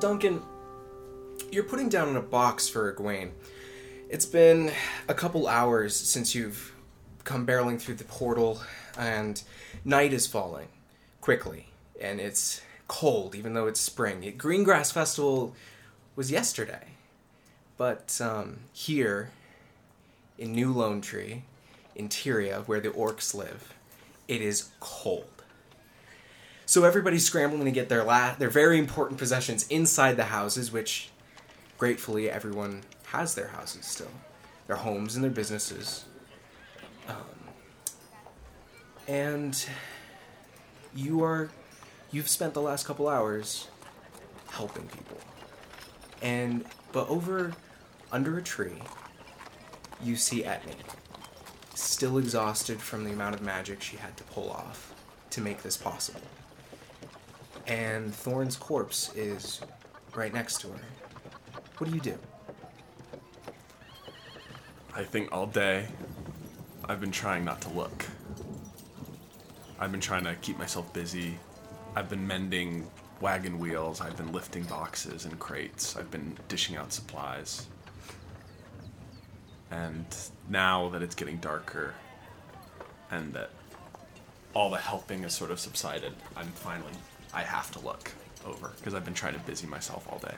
Duncan, you're putting down in a box for Egwene. It's been a couple hours since you've come barreling through the portal, and night is falling quickly, and it's cold, even though it's spring. Greengrass Festival was yesterday, but um, here in New Lone Tree, in Tyria, where the orcs live, it is cold. So everybody's scrambling to get their la- their very important possessions inside the houses, which gratefully everyone has their houses still, their homes and their businesses. Um, and you are you've spent the last couple hours helping people. And but over under a tree, you see Etney, still exhausted from the amount of magic she had to pull off to make this possible. And Thorn's corpse is right next to her. What do you do? I think all day I've been trying not to look. I've been trying to keep myself busy. I've been mending wagon wheels. I've been lifting boxes and crates. I've been dishing out supplies. And now that it's getting darker and that all the helping has sort of subsided, I'm finally, I have to look over because I've been trying to busy myself all day.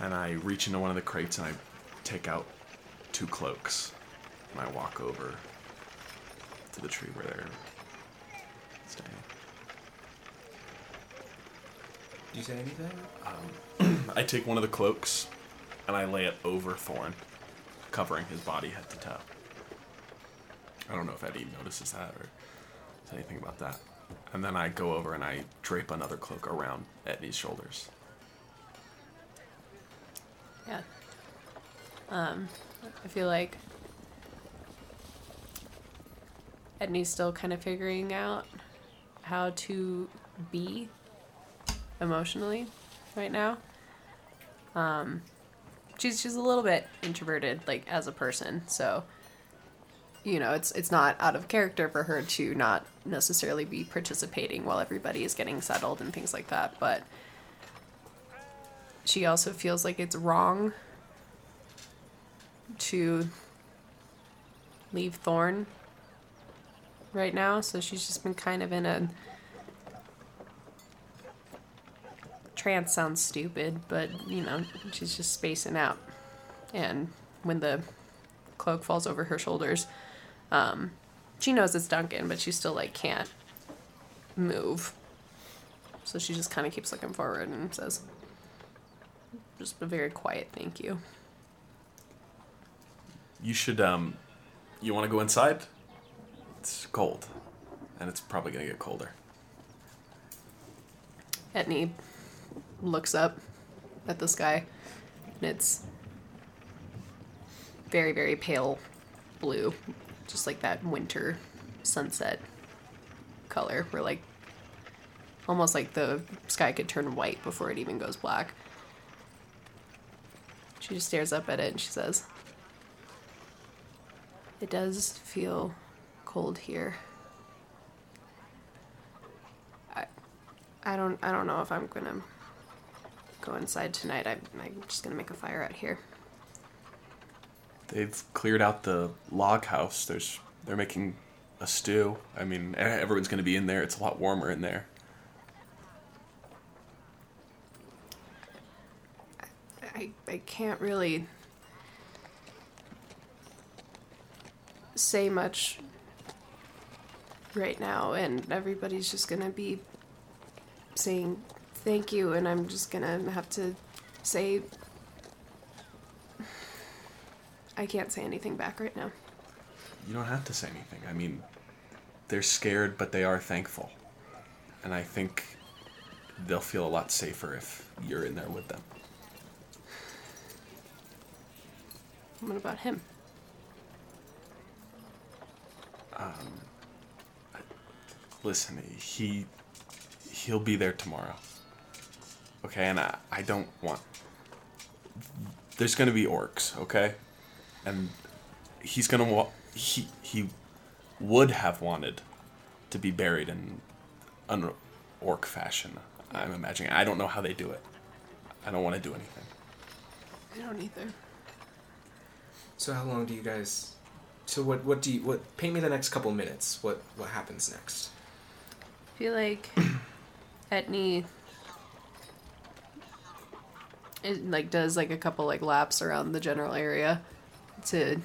And I reach into one of the crates and I take out two cloaks and I walk over to the tree where they're staying. Do you say anything? Um, I take one of the cloaks and I lay it over Thorn, covering his body head to toe. I don't know if Eddie notices that or says anything about that. And then I go over and I drape another cloak around Eddie's shoulders. Yeah. Um, I feel like Etney's still kind of figuring out how to be emotionally right now. Um, she's she's a little bit introverted, like as a person, so you know it's it's not out of character for her to not necessarily be participating while everybody is getting settled and things like that, but she also feels like it's wrong to leave Thorn right now, so she's just been kind of in a trance sounds stupid, but you know, she's just spacing out. And when the cloak falls over her shoulders, um, she knows it's Duncan, but she still like can't move. So she just kind of keeps looking forward and says, just a very quiet thank you. You should, um, you want to go inside? It's cold, and it's probably gonna get colder. Etney looks up at the sky, and it's very, very pale blue, just like that winter sunset color, where like almost like the sky could turn white before it even goes black. She just stares up at it and she says, It does feel cold here. I, I don't I don't know if I'm gonna go inside tonight. I, I'm just gonna make a fire out here. They've cleared out the log house. There's they're making a stew. I mean, everyone's gonna be in there. It's a lot warmer in there. I I can't really say much right now, and everybody's just gonna be saying thank you, and I'm just gonna have to say I can't say anything back right now. You don't have to say anything. I mean, they're scared, but they are thankful. And I think they'll feel a lot safer if you're in there with them. What about him? Um, Listen, he he'll be there tomorrow. Okay, and I, I don't want there's gonna be orcs, okay? And he's gonna wa- he he would have wanted to be buried in an orc fashion. I'm imagining. I don't know how they do it. I don't want to do anything. I don't either. So how long do you guys? So what? What do you? What? Paint me the next couple minutes. What? What happens next? I feel like Etney it like does like a couple like laps around the general area to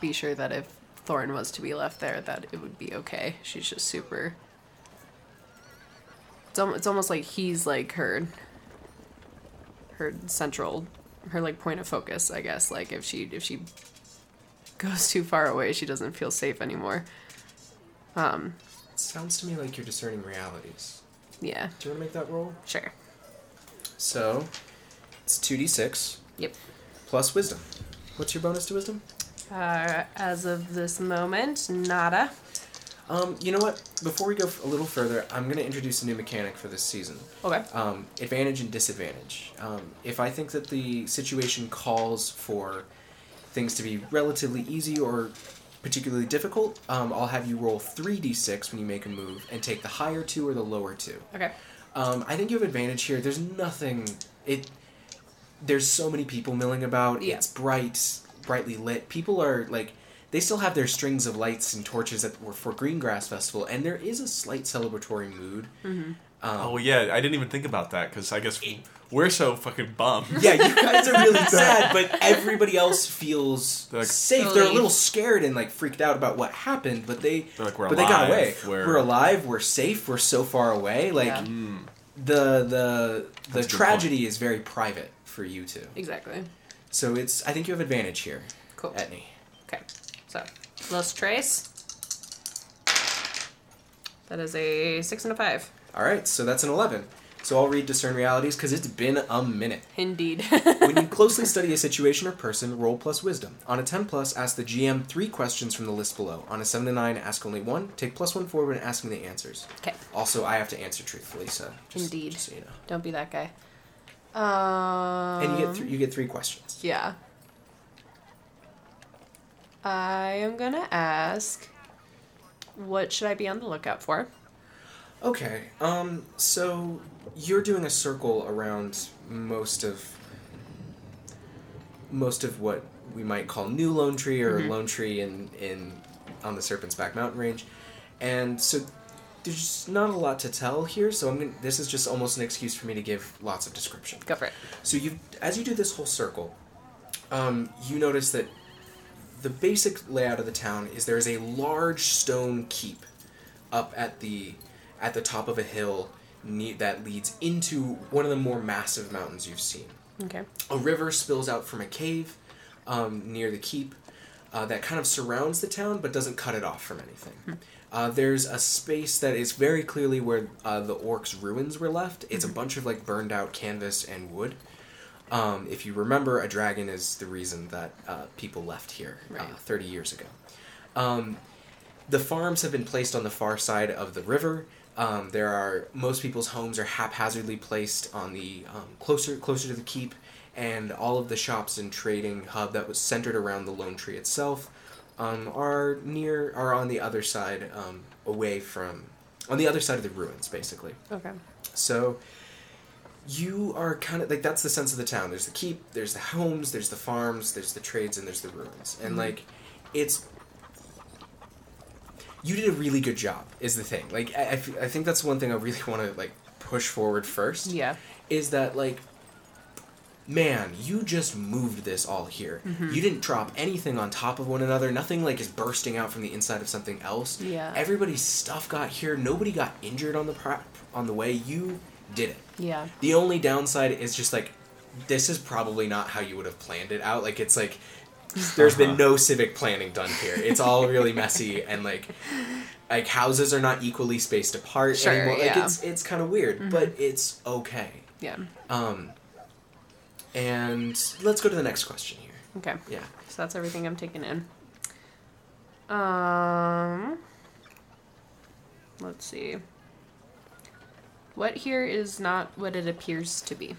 be sure that if Thorn was to be left there that it would be okay. She's just super It's almost, it's almost like he's like her her central her like point of focus, I guess. Like if she if she goes too far away, she doesn't feel safe anymore. Um It sounds to me like you're discerning realities. yeah, Do you want to make that roll? sure. So, it's two d six Yep. plus wisdom. What's your bonus to wisdom? Uh, as of this moment, nada. Um, you know what? Before we go a little further, I'm going to introduce a new mechanic for this season. Okay. Um, advantage and disadvantage. Um, if I think that the situation calls for things to be relatively easy or particularly difficult, um, I'll have you roll 3d6 when you make a move and take the higher two or the lower two. Okay. Um, I think you have advantage here. There's nothing. It. There's so many people milling about. Yeah. It's bright, brightly lit. People are like, they still have their strings of lights and torches that were for Greengrass Festival, and there is a slight celebratory mood. Um, Oh yeah, I didn't even think about that because I guess we're so fucking bummed. yeah, you guys are really sad, but everybody else feels They're like- safe. They're a little scared and like freaked out about what happened, but they They're like, "We're but they got away. we're- We're alive. We're safe. We're so far away. Like Yeah. the the the That's tragedy is very private for you two. Exactly. So it's I think you have advantage here, Cool. Etney. Okay. So, Los Trace. That is a six and a five. All right, so that's an eleven. So I'll read discern realities because it's been a minute. Indeed. when you closely study a situation or person, roll plus wisdom. On a 10 plus, ask the GM three questions from the list below. On a 7 to 9, ask only one. Take plus one forward and ask me the answers. okay. Also, I have to answer truthfully, so just, Indeed. just so you know. Don't be that guy. Um. And you get th- you get three questions. Yeah. I am gonna ask. What should I be on the lookout for? Okay, um, so you're doing a circle around most of most of what we might call New Lone Tree or Mhm. Lone Tree in in on the Serpent's Back mountain range, and so there's just not a lot to tell here. So I'm gonna, this is just almost an excuse for me to give lots of description. Go for it. So you, as you do this whole circle, um, you notice that the basic layout of the town is there is a large stone keep up at the at the top of a hill ne- that leads into one of the more massive mountains you've seen. Okay. A river spills out from a cave um, near the keep uh, that kind of surrounds the town but doesn't cut it off from anything. Uh, there's a space that is very clearly where uh, the orcs' ruins were left. It's a bunch of like burned out canvas and wood. Um, if you remember, a dragon is the reason that uh, people left here uh, Right. 30 years ago. Um, the farms have been placed on the far side of the river. Um, there are most people's homes are haphazardly placed on the um, closer closer to the keep, and all of the shops and trading hub that was centered around the Lone Tree itself um, are near are on the other side, um, away from on the other side of the ruins, basically. Okay. So you are kind of like that's the sense of the town. There's the keep, there's the homes, there's the farms, there's the trades, and there's the ruins. And like, it's you did a really good job. Is the thing. Like, I, I f- I think that's one thing I really want to like push forward first. Yeah. Is that like. Man, you just moved this all here. Mm-hmm. You didn't drop anything on top of one another. Nothing like is bursting out from the inside of something else. Yeah. Everybody's stuff got here. Nobody got injured on the pro- on the way. You did it. Yeah. The only downside is just like this is probably not how you would have planned it out. Like it's like there's been uh-huh. no civic planning done here. It's all really messy and like like houses are not equally spaced apart Sure, anymore. Like yeah. it's it's kind of weird, mm-hmm. but it's okay. Yeah. Um and let's go to the next question here. Okay. Yeah. So that's everything I'm taking in. Um. Let's see. What here is not what it appears to be.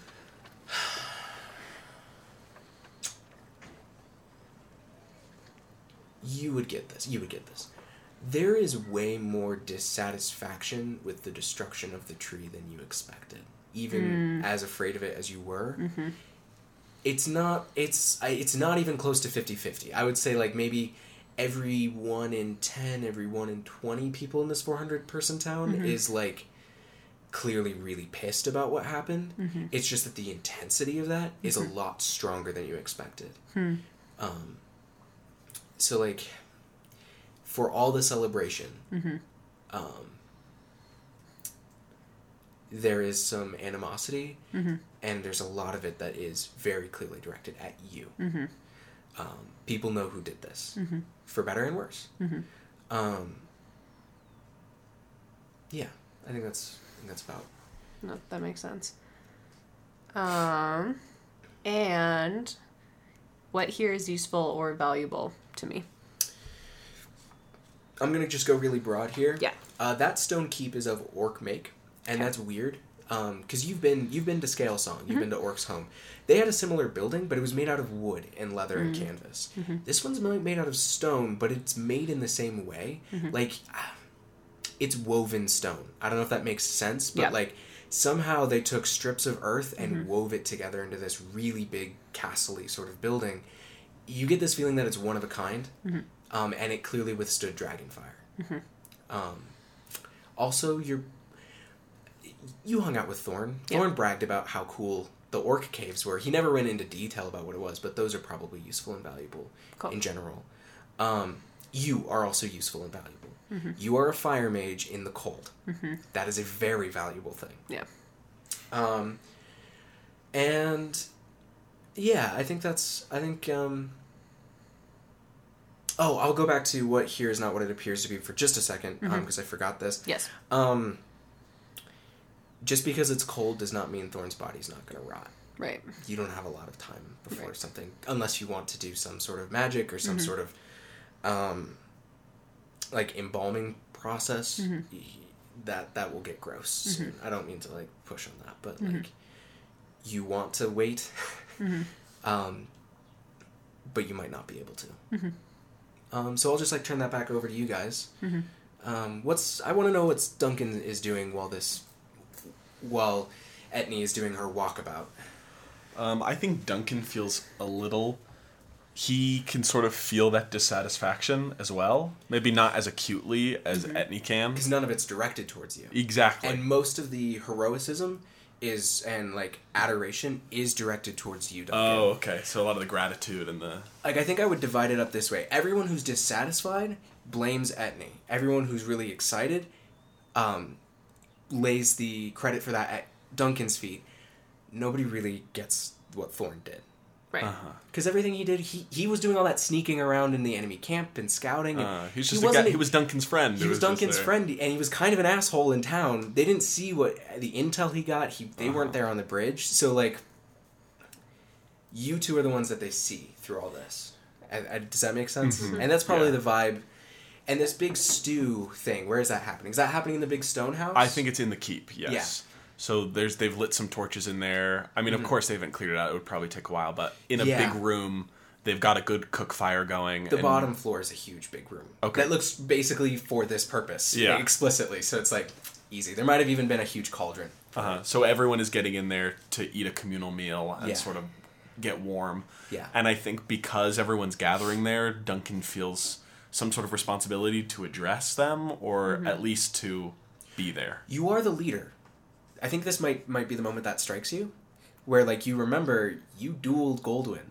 You would get this. You would get this. There is way more dissatisfaction with the destruction of the tree than you expected. even as afraid of it as you were. It's not. It's. I, it's not even close to 50-50. I would say like maybe every one in ten, every one in twenty people in this four hundred person town mm-hmm. is like clearly really pissed about what happened. Mm-hmm. It's just that the intensity of that is a mm-hmm. lot stronger than you expected. Hmm. Um, so like for all the celebration, um, there is some animosity, and there's a lot of it that is very clearly directed at you. Um, people know who did this, for better and worse. Um, yeah, I think that's I think that's about. No, that makes sense. Um, and what here is useful or valuable to me? I'm gonna just go really broad here. Yeah. Uh, that stone keep is of orc make, and Okay. that's weird. Um, because you've been you've been to Scale Song, Mm-hmm. you've been to Orc's home. They had a similar building, but it was made out of wood and leather Mm-hmm. and canvas. This one's ma- made out of stone, but it's made in the same way. Mm-hmm. Like, it's woven stone. I don't know if that makes sense, but Yeah. like somehow they took strips of earth and wove it together into this really big castle-y sort of building. You get this feeling that it's one of a kind, um, and it clearly withstood dragon fire. Um, also, you're you hung out with Thorn. Yeah. Thorn bragged about how cool the orc caves were. He never went into detail about what it was, but those are probably useful and valuable Cool. in general. Um, you are also useful and valuable. Mm-hmm. You are a fire mage in the cold. That is a very valuable thing. Yeah. Um, and yeah, I think that's. I think. Um, oh, I'll go back to what here is not what it appears to be for just a 2nd Mm-hmm. because I forgot this. Yes. Um, just because it's cold does not mean Thorn's body's not going to rot. Right. You don't have a lot of time before Right. something, unless you want to do some sort of magic or some Mm-hmm. sort of, um, like embalming process. Mm-hmm. That that will get gross. soon. I don't mean to like push on that, but like, you want to wait, Mm-hmm. um, but you might not be able to. Mm-hmm. Um, so I'll just like turn that back over to you guys. Mm-hmm. Um, what's I want to know what Duncan is doing while this, while Etney is doing her walkabout. Um, I think Duncan feels a little. He can sort of feel that dissatisfaction as well. Maybe not as acutely as Etney can. because none of it's directed towards you. Exactly. And most of the heroicism is and like adoration is directed towards you, Duncan. oh, okay. So a lot of the gratitude and the. Like I think I would divide it up this way: everyone who's dissatisfied blames Etney. Everyone who's really excited, um, lays the credit for that at Duncan's feet. Nobody really gets what Thorn did. Right. Uh-huh. Because everything he did, he, he was doing all that sneaking around in the enemy camp and scouting. And Uh, he was he just a guy, he was Duncan's friend. he who was Duncan's friend, and he was kind of an asshole in town. They didn't see what the intel he got. He they weren't Uh-huh. there on the bridge, so like, you two are the ones that they see through all this. And, and- does that make sense? Mhm. And that's probably Yeah. the vibe. And this big stew thing, where is that happening? Is that happening in the big stone house? I think it's in the keep. Yes. Yeah. Mm-hmm. So there's they've lit some torches in there. I mean, of course they haven't cleared it out. It would probably take a while, but in a Yeah. big room, they've got a good cook fire going. the and- bottom floor is a huge big room. Okay. That looks basically for this purpose. Yeah. Explicitly, so it's like easy. There might have even been a huge cauldron. Uh-huh. So everyone is getting in there to eat a communal meal and Yeah. sort of get warm. Yeah. And I think because everyone's gathering there, Duncan feels some sort of responsibility to address them or Mm-hmm. at least to be there. you are the leader. I think this might might be the moment that strikes you, where like you remember you dueled Goldwyn.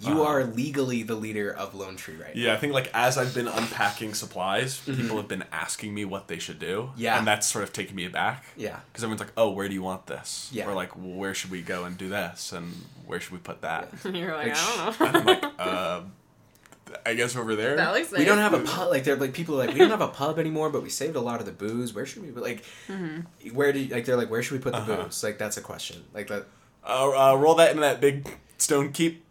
You Uh-huh. are legally the leader of Lone Tree right Yeah, I think like as I've been unpacking supplies, people have been asking me what they should do. Mm-hmm. Yeah. And that's sort of taken me aback. Yeah. Because everyone's like, oh, where do you want this? Yeah. Or like, well, where should we go and do this? And where should we put that? You're like, Like, I don't know. I'm like, uh, I guess over there. that looks We don't have a pub. Like they're like people are like we don't have a pub anymore, but we saved a lot of the booze. Where should we? Like, Mm-hmm. where do you, like they're like where should we put the Uh-huh. booze? Like that's a question. Like that. Uh, uh, roll that into that big stone keep.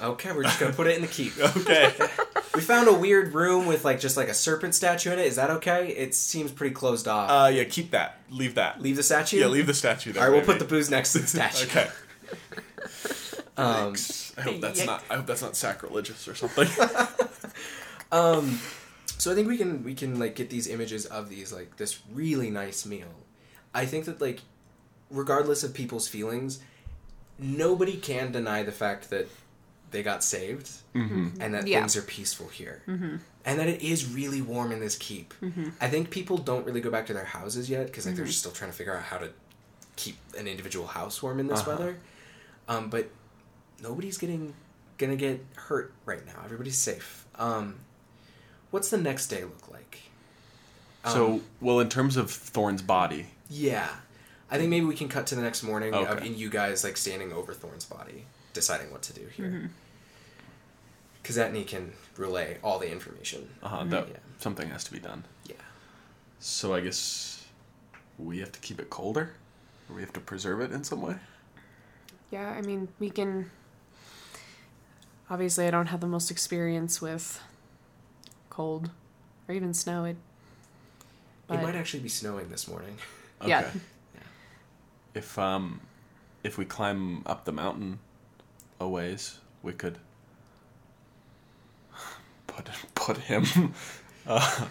Okay, we're just gonna put it in the keep. Okay. We found a weird room with like just like a serpent statue in it. Is that okay? It seems pretty closed off. uh, yeah, keep that. Leave that. leave the statue. Yeah, leave the statue there. All right, we'll put the booze next to the statue. Okay. Um, Thanks. I hope that's Yick. not. I hope that's not sacrilegious or something. Um, so I think we can we can like get these images of these like this really nice meal. I think that like regardless of people's feelings, nobody can deny the fact that they got saved and that Yeah. things are peaceful here. And that it is really warm in this keep. I think people don't really go back to their houses yet because like they're still trying to figure out how to keep an individual house warm in this Uh-huh. weather. Um, but nobody's getting gonna get hurt right now. Everybody's safe. Um, what's the next day look like? So, Um, well, in terms of Thorn's body, Yeah. I think maybe we can cut to the next morning of Okay. in you guys like standing over Thorn's body, deciding what to do here. Because Etney can relay all the information. uh, that Yeah. something has to be done. Yeah. So I guess we have to keep it colder, or we have to preserve it in some way. Yeah, I mean, we can. Obviously, I don't have the most experience with cold or even snow. It, It might actually be snowing this morning. Yeah. If um, if we climb up the mountain a ways, we could put put him uh,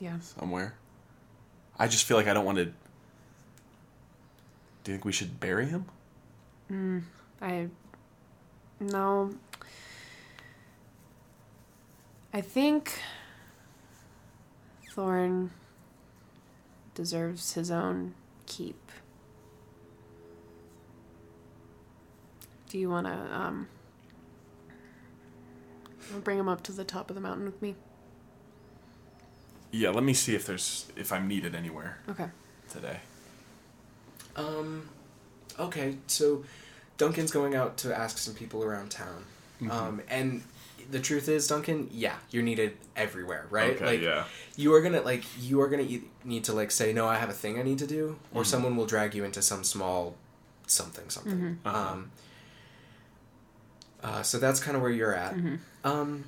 yeah. somewhere. I just feel like I don't want to. Do you think we should bury him? I. No. I think Thorn deserves his own keep. Do you want to um bring him up to the top of the mountain with me? Yeah. Let me see if there's if I'm needed anywhere Okay. today. Um, okay, so Duncan's going out to ask some people around town. Mm-hmm. Um, and the truth is, Duncan, yeah, you're needed everywhere, right? Okay, like, yeah. You are gonna like you are gonna e- need to like say no, I have a thing I need to do, or Mm-hmm. someone will drag you into some small something something. Uh-huh. Um, uh, so that's kind of where you're at. Um,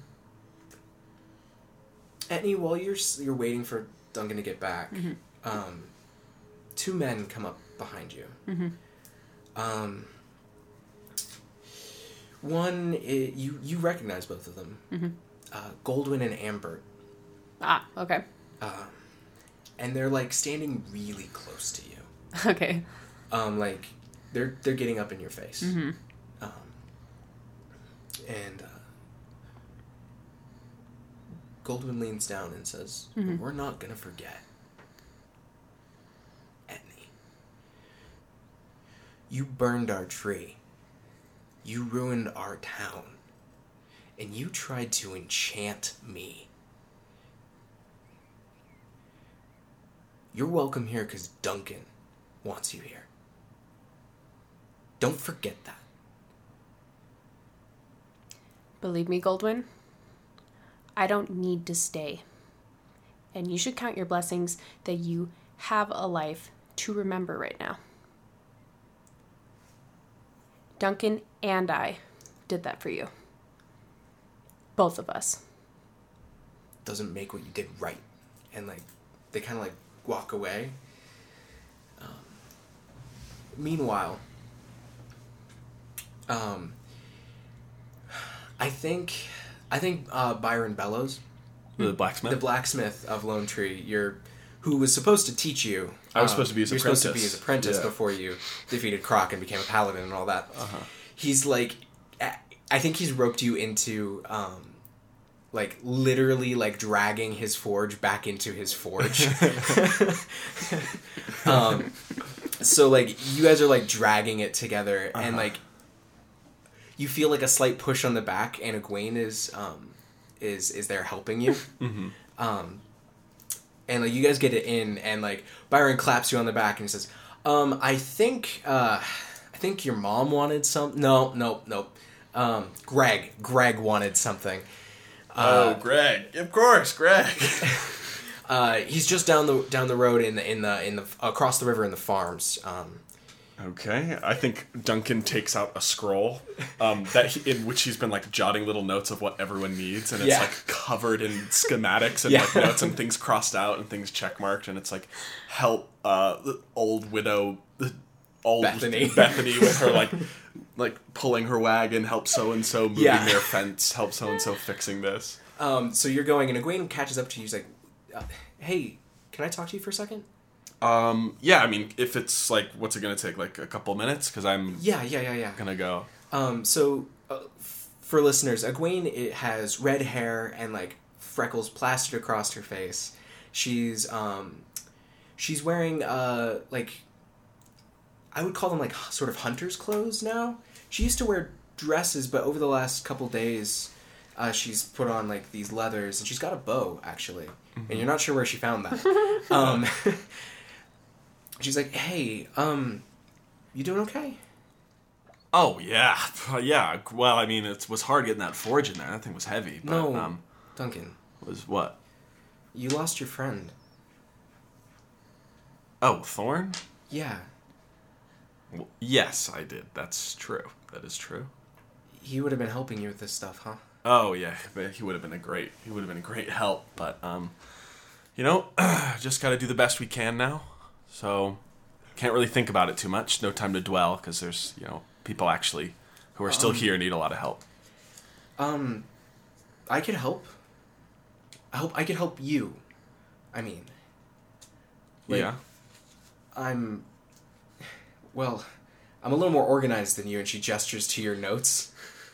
Etney, while you're you're waiting for Duncan to get back, um, two men come up behind you. Um, one, i you you recognize both of them, uh, Goldwyn and Ambert, Ah, okay. Uh, and they're like standing really close to you. Okay. um, like they're they're getting up in your face, Mm-hmm. um, and uh, Goldwyn leans down and says, Mm-hmm. "We're not gonna forget, Etney. You burned our tree. You ruined our town, and you tried to enchant me." You're welcome here because Duncan wants you here. Don't forget that. Believe me, Goldwyn, I don't need to stay. And you should count your blessings that you have a life to remember right now. Duncan and I did that for you. Both of us. Doesn't make what you did right. And like, they kind of like walk away. Um, meanwhile, um, I think, I think uh, Byron Bellows, The blacksmith. the blacksmith of Lone Tree, you're, who was supposed to teach you. I was um, supposed to be his you're supposed to be apprentice. his apprentice Yeah. before you defeated Croc and became a paladin and all that. He's like, I think he's roped you into, um, like literally like dragging his forge back into his forge. um, so like you guys are like dragging it together and like you feel like a slight push on the back and Egwene is um is is there helping you. Um and like you guys get it in and like Byron claps you on the back and he says, "Um I think uh I think your mom wanted some No, no, no. Um Greg, Greg wanted something." oh, Greg. Of course, Greg. Uh, he's just down the down the road in the in the in the across the river in the farms. Um, okay, I think Duncan takes out a scroll um, that he, in which he's been like jotting little notes of what everyone needs, and it's Yeah. like covered in schematics and Yeah. like notes and things crossed out and things checkmarked, and it's like help uh, the old widow, old Bethany. Bethany with her like like pulling her wagon, help so and so moving Yeah. their fence, help so and so fixing this. um, so you're going, and Egwene catches up to you. He's like, uh, "Hey, can I talk to you for a second? Um, yeah, I mean, if it's like, what's it gonna take? Like a couple minutes? Because I'm Yeah, yeah, yeah, yeah. gonna go. Um, so uh, f- for listeners, Egwene it has red hair and like freckles plastered across her face. She's um, she's wearing uh like I would call them like sort of hunter's clothes now. She used to wear dresses, but over the last couple days, uh, she's put on like these leathers, and she's got a bow actually, and you're not sure where she found that. um, she's like, "Hey, um, you doing okay?" Oh yeah, yeah. Well, I mean, it was hard getting that forge in there. That thing was heavy. But, No, Um, Duncan, was what? you lost your friend. Oh, Thorn. Yeah, Well, yes, I did. That's true. That is true. he would have been helping you with this stuff, huh? Oh yeah, he would have been a great. He would have been a great help. But um, you know, just got to do the best we can now. So can't really think about it too much. No time to dwell because there's you know people actually who are still here need a lot of help. Um, I could help. I hope I could help you. I mean, Like- yeah. I'm. Well, I'm a little more organized than you, and she gestures to your notes.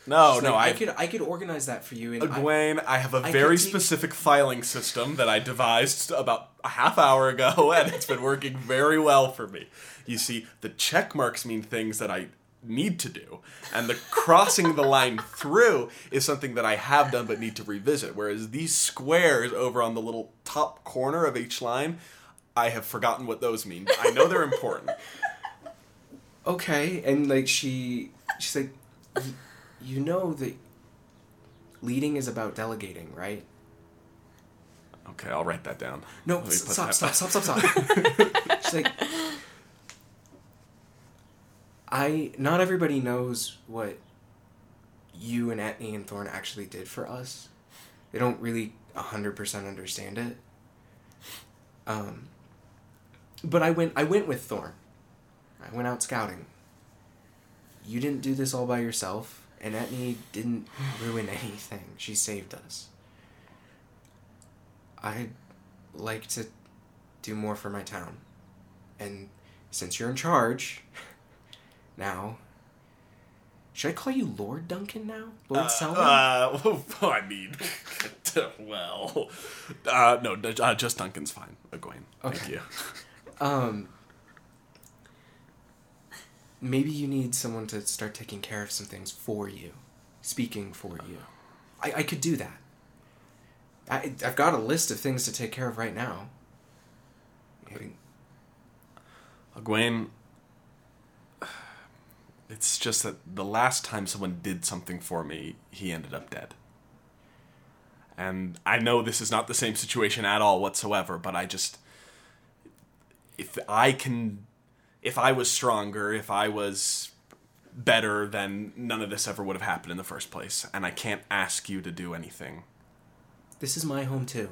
No, She's no, like, I I could I could organize that for you. And uh, I, Egwene, I have a I very take- specific filing system that I devised about a half hour ago, and it's been working very well for me. You see, the check marks mean things that I need to do, and the crossing the line through is something that I have done but need to revisit. Whereas these squares over on the little top corner of each line, I have forgotten what those mean. I know they're important. okay, and like she she's like, you know that leading is about delegating, right? Okay, I'll write that down. No, stop, that stop, back. stop, stop, stop. She's like, I. Not everybody knows what you and Etney and Thorn actually did for us. They don't really hundred percent understand it. Um. But I went. I went with Thorn. I went out scouting. You didn't do this all by yourself, and Etney didn't ruin anything. She saved us. I'd like to do more for my town. And since you're in charge now, should I call you Lord Duncan now? Lord Selma? Uh, I mean, well, uh, no, uh, just Duncan's fine, Egwene. Thank you. um, maybe you need someone to start taking care of some things for you, speaking for you. I, I could do that. I, I've got a list of things to take care of right now. Uh, Egwene, it's just that the last time someone did something for me, he ended up dead. And I know this is not the same situation at all whatsoever, but I just. If I can. If I was stronger, if I was better, then none of this ever would have happened in the first place. And I can't ask you to do anything. This is my home too.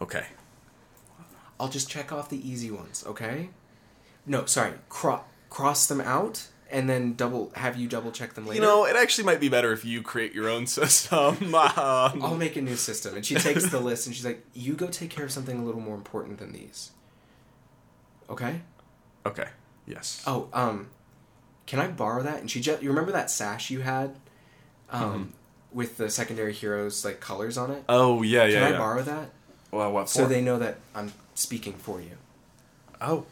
Okay. I'll just check off the easy ones, okay? No, sorry, cro- cross them out and then double have you double check them later. You know, it actually might be better if you create your own system. um, I'll make a new system. And she takes the list and she's like, "You go take care of something a little more important than these." Okay? okay. Yes. Oh, um can I borrow that? And she just you remember that sash you had um with the secondary heroes like colors on it? Oh yeah, yeah. Can I yeah. borrow that Well, what so they know that I'm speaking for you? Oh,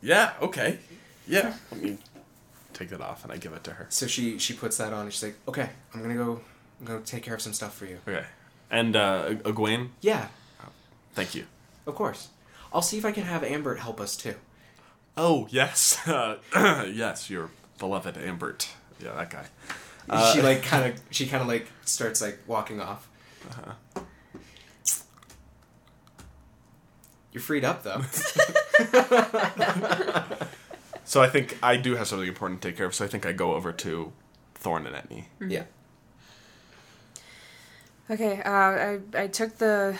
yeah. Okay. Yeah. Let me take that off and I give it to her. So she she puts that on and she's like, "Okay, I'm to go I'm to take care of some stuff for you." Okay. And uh, Egwene, Yeah, thank you. of course. I'll see if I can have Ambert help us too. Oh yes, uh, yes, your beloved Ambert. Yeah, that guy. she like kind of she kind of like starts like walking off. Uh-huh. You're freed up though. So I think I do have something important to take care of. So I think I go over to Thorn and Etney. yeah. Okay, uh, I I took the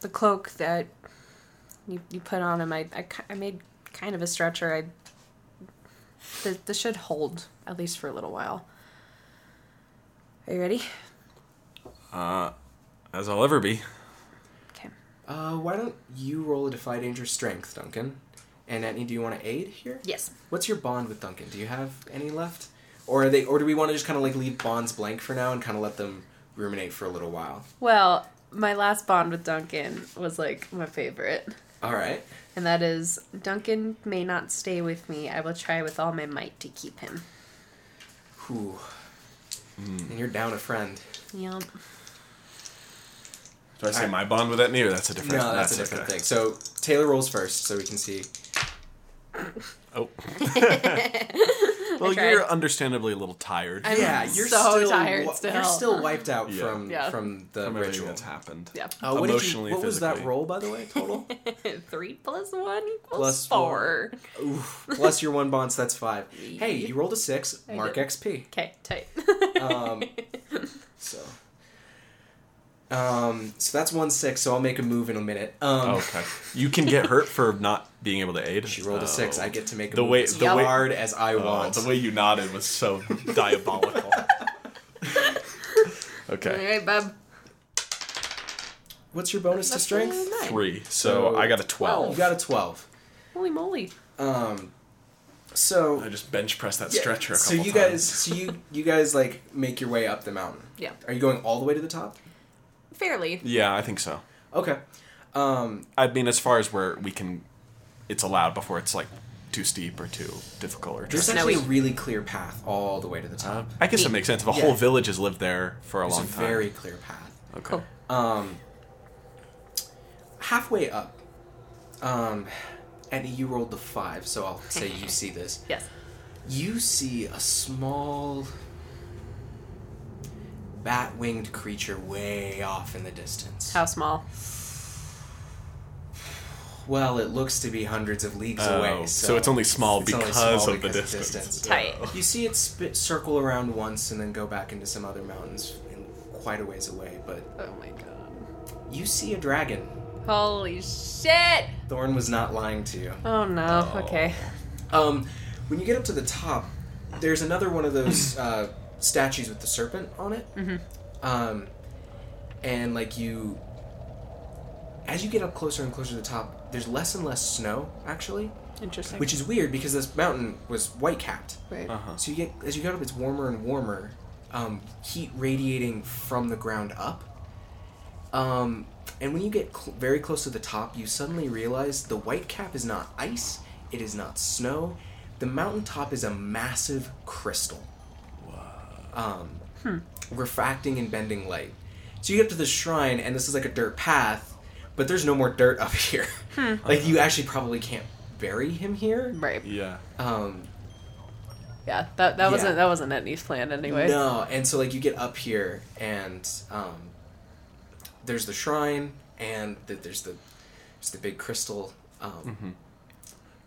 the cloak that you, you put on him. I, I, I made kind of a stretcher. I this, this should hold at least for a little while. Are you ready? Uh, As I'll ever be. Okay. Uh, why don't you roll a defy danger strength, Duncan? And Etney, do you want to aid here? Yes. What's your bond with Duncan? Do you have any left, or are they, or do we want to just kind of like leave bonds blank for now and kind of let them ruminate for a little while? Well, my last bond with Duncan was like my favorite. All right. And that is Duncan may not stay with me. I will try with all my might to keep him. Whew. Hmm. And you're down a friend. Yep. Do I say Alright. my bond with Etney, or that's a different? No, that's, a different okay. thing. So Taylor rolls first, so we can see. Oh. well, you're understandably a little tired. I'm yeah, you're so still tired wi- still. You're still wiped out Yeah. from Yeah. from the from ritual. that's happened. Yeah. Uh, what did you- Emotionally, what was that roll, by the way, total? Three plus one equals Plus four. Oof. Plus your one bond, so that's five. Hey, you rolled a six. I Mark did. XP. Okay, tight. Um, so, um, so that's one six. So I'll make a move in a minute. Um, okay. You can get hurt for not being able to aid. She rolled a six. I get to make a The move way- as the way- hard as I Oh, want. the way you nodded was so diabolical. okay, all right, bub. What's your bonus That's to strength? three. So, So, I got a twelve. You twelve. got a twelve. Holy moly. Um, so I just bench press that Yeah, stretcher. A so you times. guys, so you you guys like make your way up the mountain. Yeah. Are you going all the way to the top? Fairly. Yeah, I think so. Okay. Um, I mean, as far as where we can, it's allowed before it's like too steep or too difficult or. there's tricky. actually a really clear path all the way to the top. I guess it Neat. makes sense. If a Yeah. whole village has lived there for a There's long a time. very clear path. okay. Cool. Um, halfway up, um, Eddie, you rolled the five, so I'll say you see this. Yes. You see a small bat-winged creature way off in the distance. How small? Well, it looks to be hundreds of leagues Oh, away. so, So, it's only small it's only because small of the because of distance. distance. Tight. Oh. You see it spit, circle around once and then go back into some other mountains in quite a ways away. But Oh my god. you see a dragon. Holy shit! Thorn was not lying to you. Oh no. Oh. Okay. Um, when you get up to the top, there's another one of those uh, statues with the serpent on it. Mhm. Um, and like you, as you get up closer and closer to the top, there's less and less snow actually, Interesting. which is weird because this mountain was white capped. right. Uh-huh. So you get as you get up, it's warmer and warmer, um, heat radiating from the ground up. Um, and when you get cl- very close to the top, you suddenly realize the white cap is not ice, it is not snow. The mountaintop is a massive crystal, um, refracting and bending light. So you get to the shrine, and this is like a dirt path, but there's no more dirt up here. like you actually probably can't bury him here. Right. Yeah. Um, Yeah. That that Yeah. wasn't that wasn't Etney's plan anyway. No, and so like you get up here and um, there's the shrine and the, there's the there's the big crystal. Um,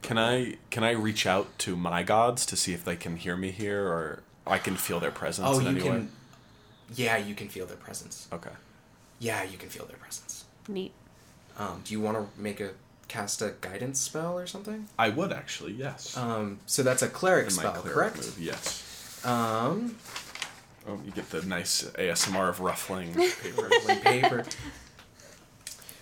Can I can I reach out to my gods to see if they can hear me here or I can feel their presence Oh, in you any can. way? Yeah, you can feel their presence. Okay. Yeah, you can feel their presence. Neat. Um, do you want to make a cast a guidance spell or something? I would actually, yes. Um, so that's a cleric In my spell, cleric correct? move, yes. Um, Oh, you get the nice ASMR of ruffling paper. like paper.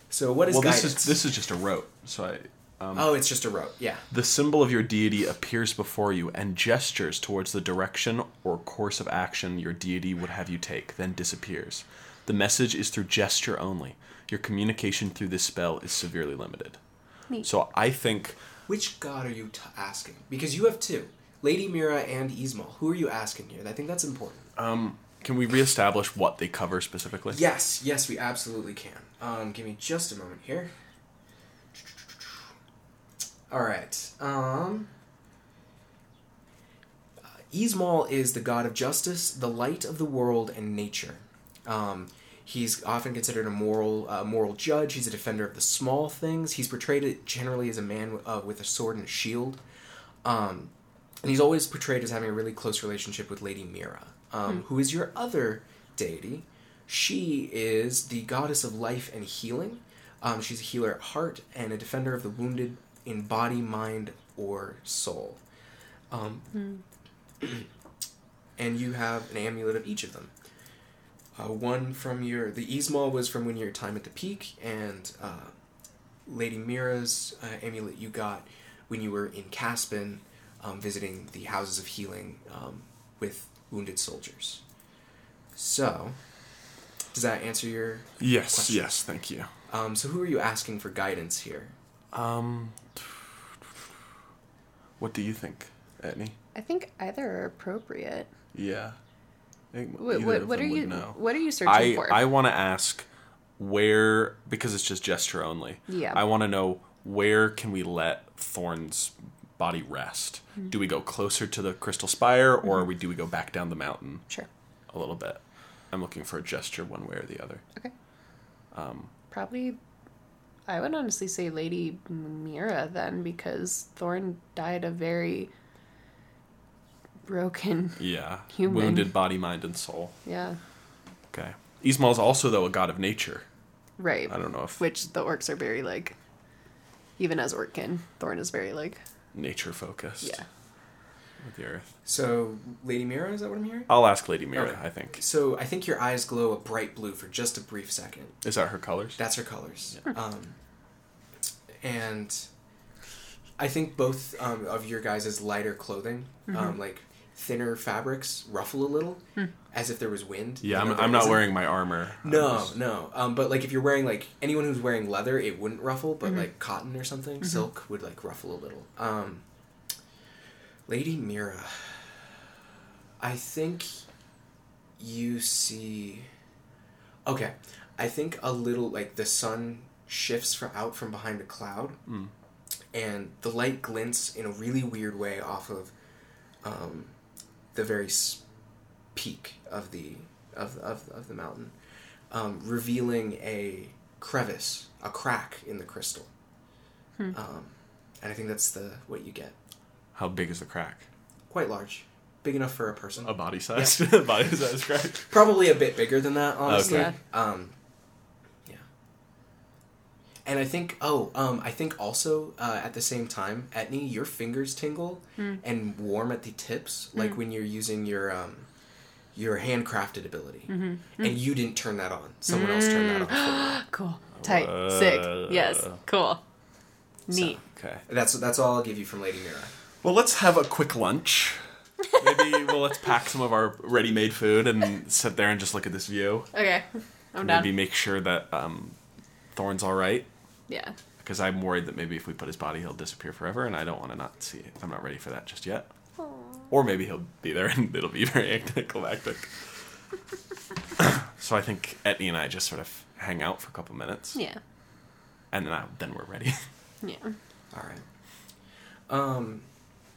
So what is well, guidance? this is this is just a rote. So I. Um, Oh, it's just a rope. Yeah. The symbol of your deity appears before you and gestures towards the direction or course of action your deity would have you take, then disappears. The message is through gesture only. Your communication through this spell is severely limited. Neat. So I think Which god are you t- asking? Because you have two, Lady Mira and Ismal. Who are you asking here? I think that's important. um can we reestablish what they cover specifically? Yes, yes, we absolutely can. Um, give me just a moment here. All right. Um, uh, is the god of justice, the light of the world, and nature. Um, he's often considered a moral, uh, moral judge. He's a defender of the small things. He's portrayed generally as a man uh, with a sword and a shield. Um, and he's always portrayed as having a really close relationship with Lady Mira, um, who is your other deity. She is the goddess of life and healing. Um, she's a healer at heart and a defender of the wounded in body, mind, or soul. Um, and you have an amulet of each of them. Uh, one from your the Ismal was from when your time at the peak, and uh, Lady Mira's uh, amulet you got when you were in Caspin, um, visiting the houses of healing um, with wounded soldiers. So, does that answer your? Yes, Question. yes, thank you. Um, so, who are you asking for guidance here? Um, what do you think, Etney? I think either are appropriate. Yeah. What, what, what are you know. What are you searching I for? I want to ask where because it's just gesture only. Yeah. I want to know where can we let Thorn's body rest? Hmm. Do we go closer to the crystal spire or we do we go back down the mountain sure. a little bit? I'm looking for a gesture one way or the other. Okay. Um. Probably. I would honestly say Lady Mira then, because Thorn died a very broken. Yeah. Human. Wounded body, mind, and soul. Yeah. Okay. Ismal's also though a god of nature. Right. I don't know if Which the orcs are very like. Even as Orkin, Thorn is very like. nature focused. Yeah. With the earth. So, Lady Mira, is that what I'm hearing? I'll ask Lady Mira. Okay. I think So, I think your eyes glow a bright blue for just a brief second. is that her colors. That's her colors. Um, and I think both um, of your guys' lighter clothing, um, like thinner fabrics, ruffle a little, as if there was wind. Yeah, I'm, I'm not isn't. wearing my armor. No, just- no. Um, but like if you're wearing like anyone who's wearing leather, it wouldn't ruffle. But like cotton or something, silk would like ruffle a little. Um, Lady Mira, I think you see. Okay, I think a little like the sun shifts from out from behind a cloud, and the light glints in a really weird way off of um, the very peak of the of of, of the mountain, um, revealing a crevice, a crack in the crystal. Um, and I think that's the what you get. How big is the crack? Quite large, big enough for a person. A body size. body size crack. Probably a bit bigger than that, honestly. Okay. Um, yeah. And I think, oh, um, I think also uh, at the same time, Etney, your fingers tingle and warm at the tips, like when you're using your um, your handcrafted ability, and you didn't turn that on. Someone else turned that on. Cool. Tight. Sick. Yes. Cool. Neat. Okay. That's that's all I'll give you from Lady Mira. Well, let's have a quick lunch. Maybe well, let's pack some of our ready-made food and sit there and just look at this view. Okay. I'm down. Maybe make sure that um, Thorn's all right, Yeah. because I'm worried that maybe if we put his body, he'll disappear forever, and I don't want to not see it. I'm not ready for that just yet. Or maybe he'll be there and it'll be very anticlimactic. so I think Etty and I just sort of hang out for a couple minutes, Yeah. and then I, then we're ready. Yeah. All right. Um,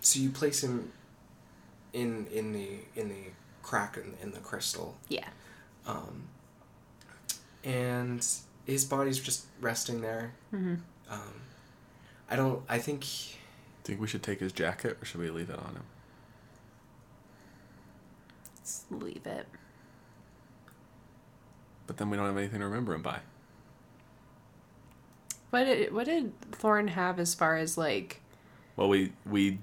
so you place him in in the in the crack in, in the crystal, Yeah. um, and his body's just resting there. Mm-hmm. Um, I don't. I think. Think we should take his jacket, or should we leave it on him? Let's leave it. But then we don't have anything to remember him by. What did what did Thorn have as far as like Well, we we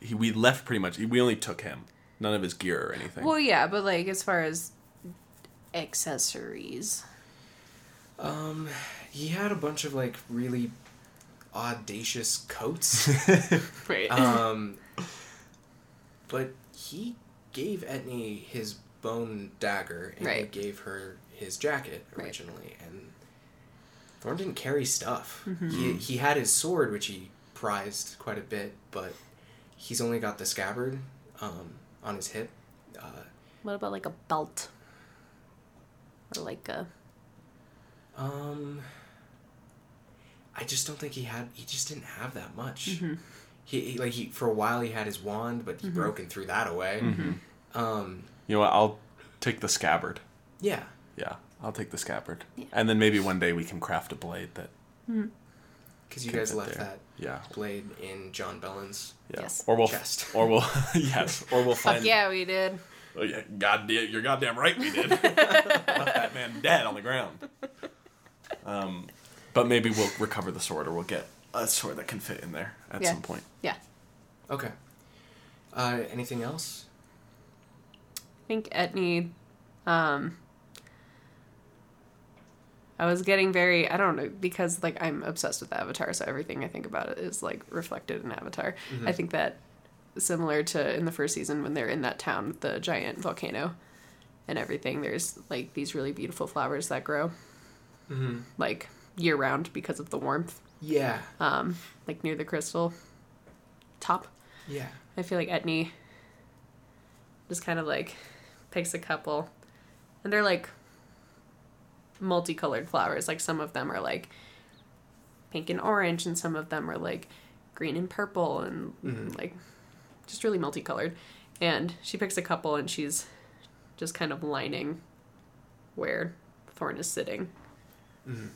he, we left pretty much. We only took him. None of his gear or anything. Well, yeah, but like as far as accessories. Um, he had a bunch of like really audacious coats. Right. um, but he gave Etney his bone dagger, and he gave her his jacket Right. originally, and Thorn didn't carry stuff. Mm-hmm. He he had his sword, which he prized quite a bit, but he's only got the scabbard um, on his hip. Uh, what about like a belt? Or like a um, I just don't think he had. He just didn't have that much. Mm-hmm. He, he like he for a while he had his wand, but he broke and threw that away. Mm-hmm. Um, you know what? I'll take the scabbard. yeah. Yeah, I'll take the scabbard. Yeah. And then maybe one day we can craft a blade that. Because you guys fit left there. that Yeah. blade in John Bellin's. Yeah. Yes. Or we'll. Chest. Or we'll. yes. Or we'll Fuck find. yeah, we did. Oh, yeah. Goddamn, you're goddamn right. We did. Left that man dead on the ground. Um, but maybe we'll recover the sword, or we'll get a sword that can fit in there at Yeah. some point. Yeah. Okay. Uh, anything else? I think Etney um I was getting very I don't know because like I'm obsessed with Avatar, so everything I think about it is like reflected in Avatar. I think that similar to in the first season when they're in that town, the giant volcano, and everything. There's like these really beautiful flowers that grow, like year round because of the warmth, Yeah. um, like near the crystal top. Yeah. I feel like Etney just kind of like picks a couple, and they're like multicolored flowers. Like some of them are like pink and orange, and some of them are like green and purple, and mm-hmm. like just really multicolored. And she picks a couple, and she's just kind of lining where Thorn is sitting mm-hmm.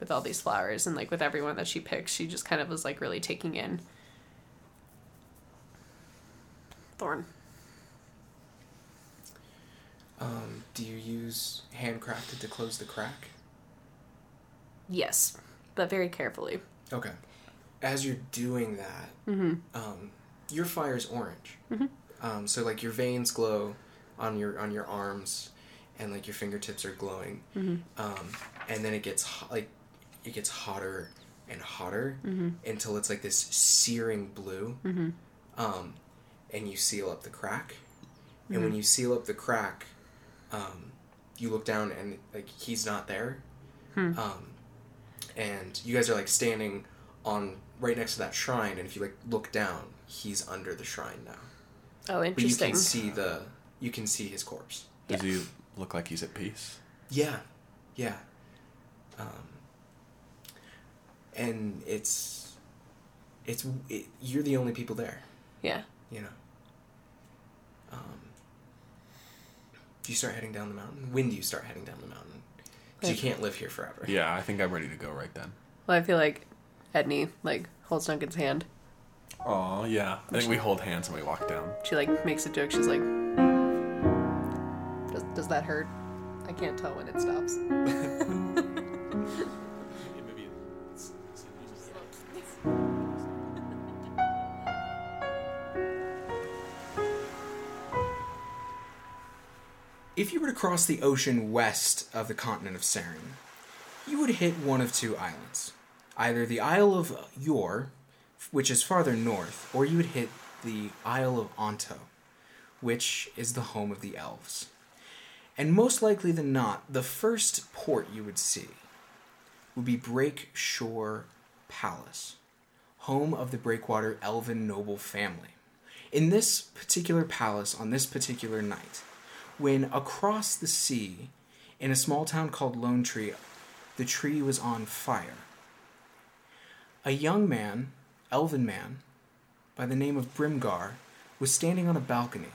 with all these flowers, and like with everyone that she picks, she just kind of was like really taking in Thorn. Um, do you use handcrafted to close the crack? Yes, but very carefully. Okay. As you're doing that, um, your fire's orange. Um, so like your veins glow on your on your arms, and like your fingertips are glowing. Um, and then it gets hot, like it gets hotter and hotter until it's like this searing blue. Um, and you seal up the crack. And when you seal up the crack, um, you look down and like he's not there. Um, and you guys are like standing on right next to that shrine and if you like look down he's under the shrine now. Oh, but you can see the you can see his corpse. Does he look like he's at peace? yeah. Yeah. Um, and it's it's it, you're the only people there. Yeah. you know? Um, do you start heading down the mountain when do you start heading down the mountain 'Cause you can't live here forever Yeah, I think I'm ready to go right then. Well, I feel like Etney like holds Duncan's hand. Oh yeah. I think we hold hands and we walk down. She like makes a joke. She's like, "Does does that hurt?" I can't tell when it stops. If you were to cross the ocean west of the continent of Saren, you would hit one of two islands. Either the Isle of Yor, which is farther north, or you would hit the Isle of Onto, which is the home of the elves. And most likely than not, the first port you would see would be Break Shore Palace, home of the Breakwater Elven noble family. In this particular palace, on this particular night, when across the sea, in a small town called Lone Tree, the tree was on fire. A young man, elven man, by the name of Brimgar, was standing on a balcony,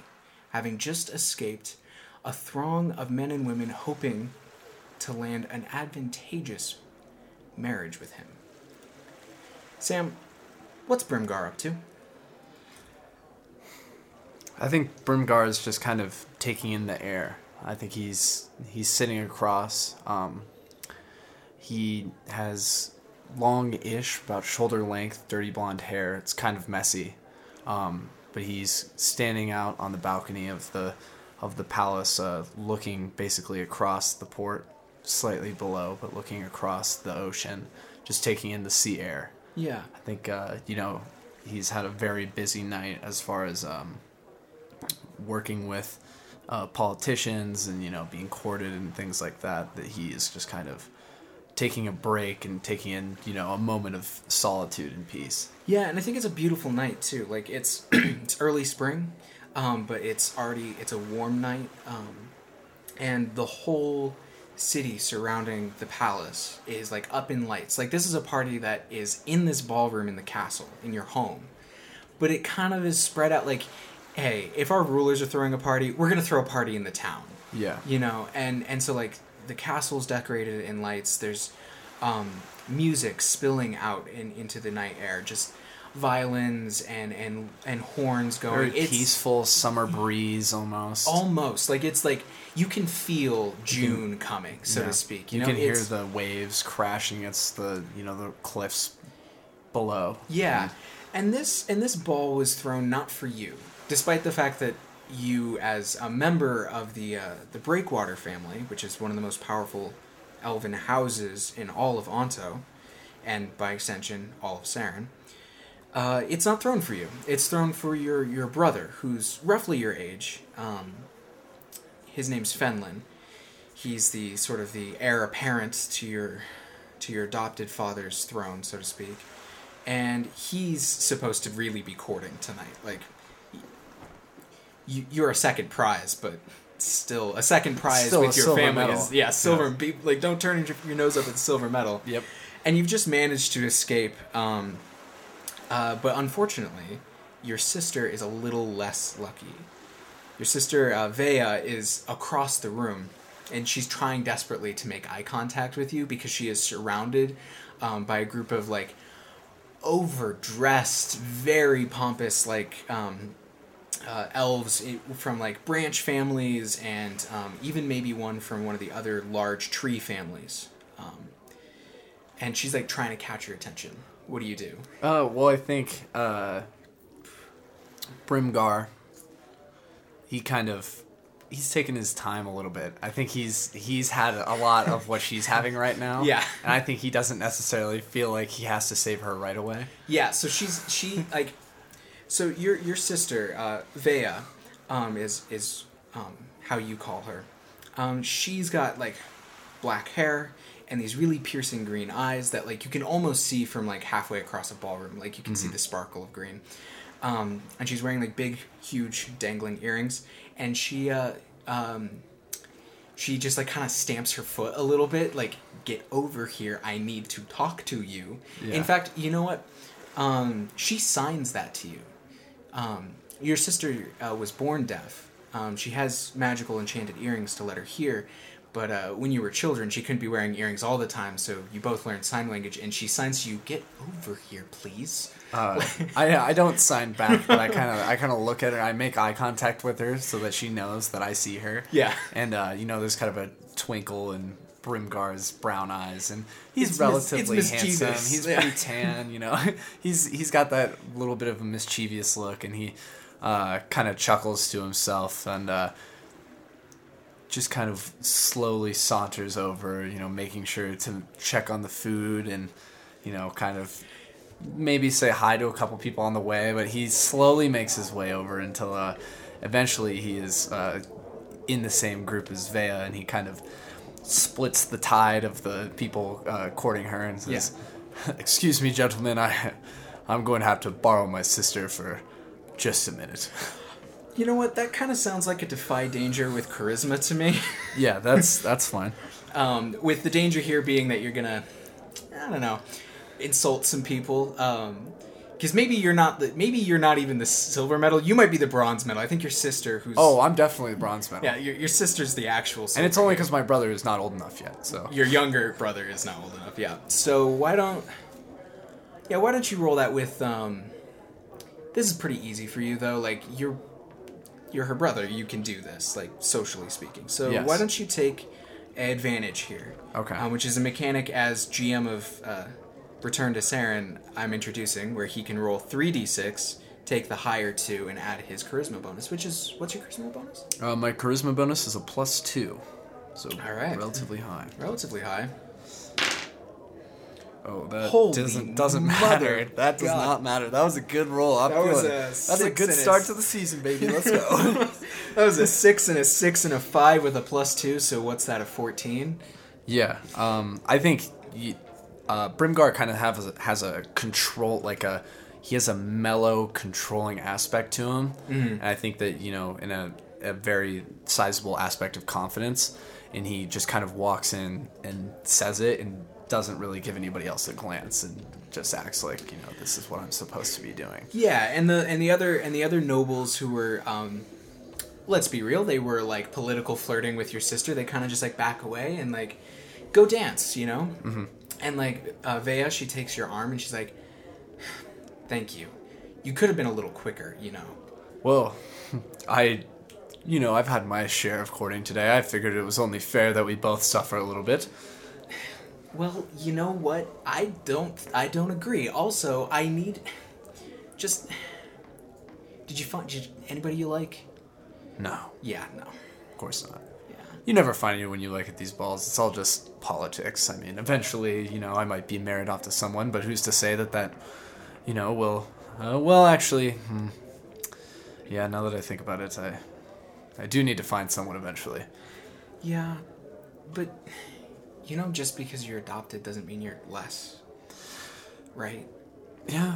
having just escaped a throng of men and women hoping to land an advantageous marriage with him. Sam, what's Brimgar up to? I think Brimgar is just kind of taking in the air. I think he's he's sitting across. Um, he has long-ish, about shoulder length, dirty blonde hair. It's kind of messy, um, but he's standing out on the balcony of the of the palace, uh, looking basically across the port, slightly below, but looking across the ocean, just taking in the sea air. Yeah. I think uh, you know he's had a very busy night as far as um, working with uh, politicians and you know being courted and things like that. That he is just kind of taking a break and taking in you know a moment of solitude and peace. Yeah, and I think it's a beautiful night too. Like it's it's early spring, um, but it's already it's a warm night, um, and the whole city surrounding the palace is like up in lights. Like this is a party that is in this ballroom in the castle in your home, but it kind of is spread out. Like, hey, if our rulers are throwing a party, we're gonna throw a party in the town. Yeah. you know and and so like the castle's decorated in lights. There's um music spilling out in, into the night air. Just violins and and and horns going. Very it's peaceful summer breeze almost. almost. Like it's like you can feel june coming so Yeah. to speak You, you, know? can hear the waves crashing against the you know the cliffs below. Yeah, and this and this ball was thrown not for you, despite the fact that you, as a member of the uh, the Breakwater family, which is one of the most powerful elven houses in all of Onto, and by extension, all of Saren, uh, it's not thrown for you. It's thrown for your, your brother, who's roughly your age. Um, his name's Fenlin. He's the sort of the heir apparent to your to your adopted father's throne, so to speak. And he's supposed to really be courting tonight. Like, you, you're a second prize, but still a second prize Still with your family medal. is yeah silver. Be, like, don't turn your, your nose up at the silver medal. Yep. And you've just managed to escape. Um, uh, but unfortunately, your sister is a little less lucky. Your sister uh, Vea is across the room, and she's trying desperately to make eye contact with you because she is surrounded um, by a group of like overdressed, very pompous, like um, uh, elves from like branch families, and um, even maybe one from one of the other large tree families. Um, and she's like trying to catch your attention. What do you do? Uh, well, I think uh, Brimgar. He kind of he's taking his time a little bit. I think he's he's had a lot of what she's having right now. Yeah. and I think he doesn't necessarily feel like he has to save her right away. Yeah, so she's she like so your your sister uh Vea um is is um how you call her. Um she's got like black hair and these really piercing green eyes that like you can almost see from like halfway across a ballroom like you can see the sparkle of green. Um and she's wearing like big huge dangling earrings and she uh um she just like kind of stamps her foot a little bit like get over here i need to talk to you Yeah. in fact you know what um, she signs that to you um, your sister uh, was born deaf um, she has magical enchanted earrings to let her hear but uh, when you were children she couldn't be wearing earrings all the time so you both learned sign language and she signs to you get over here please Uh, I I don't sign back, but I kind of I kind of look at her. I make eye contact with her so that she knows that I see her. Yeah. and uh, you know, there's kind of a twinkle in Brimgar's brown eyes, and he's It's relatively it's handsome. mischievous, He's yeah. pretty tan, you know. he's he's got that little bit of a mischievous look, and he uh, kind of chuckles to himself and. Uh, just kind of slowly saunters over, you know, making sure to check on the food and, you know, kind of maybe say hi to a couple people on the way, but he slowly makes his way over until uh, eventually he is uh, in the same group as Vea and he kind of splits the tide of the people uh, courting her and says, "Excuse me, gentlemen, I, I'm going to have to borrow my sister for just a minute." you know what that kind of sounds like a defy danger with charisma to me yeah, that's that's fine. um, with the danger here being that you're gonna i don't know insult some people because maybe you're not the maybe you're not even the silver medal you might be the bronze medal i think your sister who's Oh, I'm definitely the bronze medal. yeah your, your sister's the actual silver And it's only because my brother is not old enough yet. So your younger brother is not old enough yeah so why don't yeah why don't you roll that with um this is pretty easy for you though like you're you're her brother you can do this like socially speaking so Yes. why don't you take advantage here Okay. um, which is a mechanic as gm of uh, return to Saren i'm introducing where he can roll 3d6 take the higher two and add his charisma bonus which is what's your charisma bonus uh, my charisma bonus is a plus two, so All right. relatively high. relatively high Oh, that Holy doesn't doesn't matter. That does God. not matter. That was a good roll. I'm That was a. That's a good and a start to the season, baby. Let's go. That was a six and a six and a five with a plus two. So what's that? A fourteen? yeah, um, I think you, uh, Brimgar kind of has a, has a control, like a he has a mellow, controlling aspect to him, and I think that you know, in a, a very sizable aspect of confidence, and he just kind of walks in and says it and doesn't really give anybody else a glance and just acts like you know this is what I'm supposed to be doing. Yeah, and the and the other and the other nobles who were, um, let's be real, they were like political flirting with your sister. They kind of just like back away and like go dance, you know. Mm-hmm. And like uh, Vea, she takes your arm and she's like, "Thank you. You could have been a little quicker, you know." Well, I, you know, I've had my share of courting today. I figured it was only fair that we both suffer a little bit. Well, you know what? I don't I don't agree. Also, I need just Did you find did, anybody you like? No, Yeah, no. of course not. Yeah. you never find anyone you like at these balls. It's all just politics. I mean, eventually, you know, I might be married off to someone, but who's to say that that, you know, will. Uh, well, actually, hmm. yeah. Now that I think about it, I, I do need to find someone eventually. Yeah, but you know, just because you're adopted doesn't mean you're less, right? Yeah,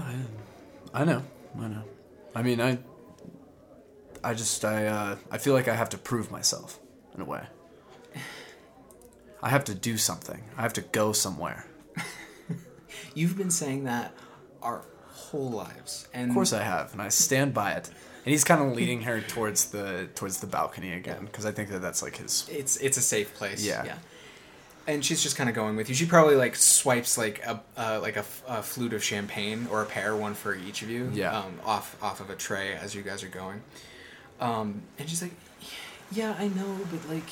I, I know. I know. I mean, I. I just I uh, I feel like I have to prove myself in a way. I have to do something. I have to go somewhere. You've been saying that our whole lives, and Of course I have, and I stand by it. And he's kind of leading her towards the towards the balcony again because I think that that's like his. it's it's a safe place. Yeah. yeah. And she's just kind of going with you. She probably like swipes like a uh, like a, f- a flute of champagne or a pair, one for each of you. Yeah. Um, off off of a tray as you guys are going. Um, and she's like, "Yeah, I know, but like,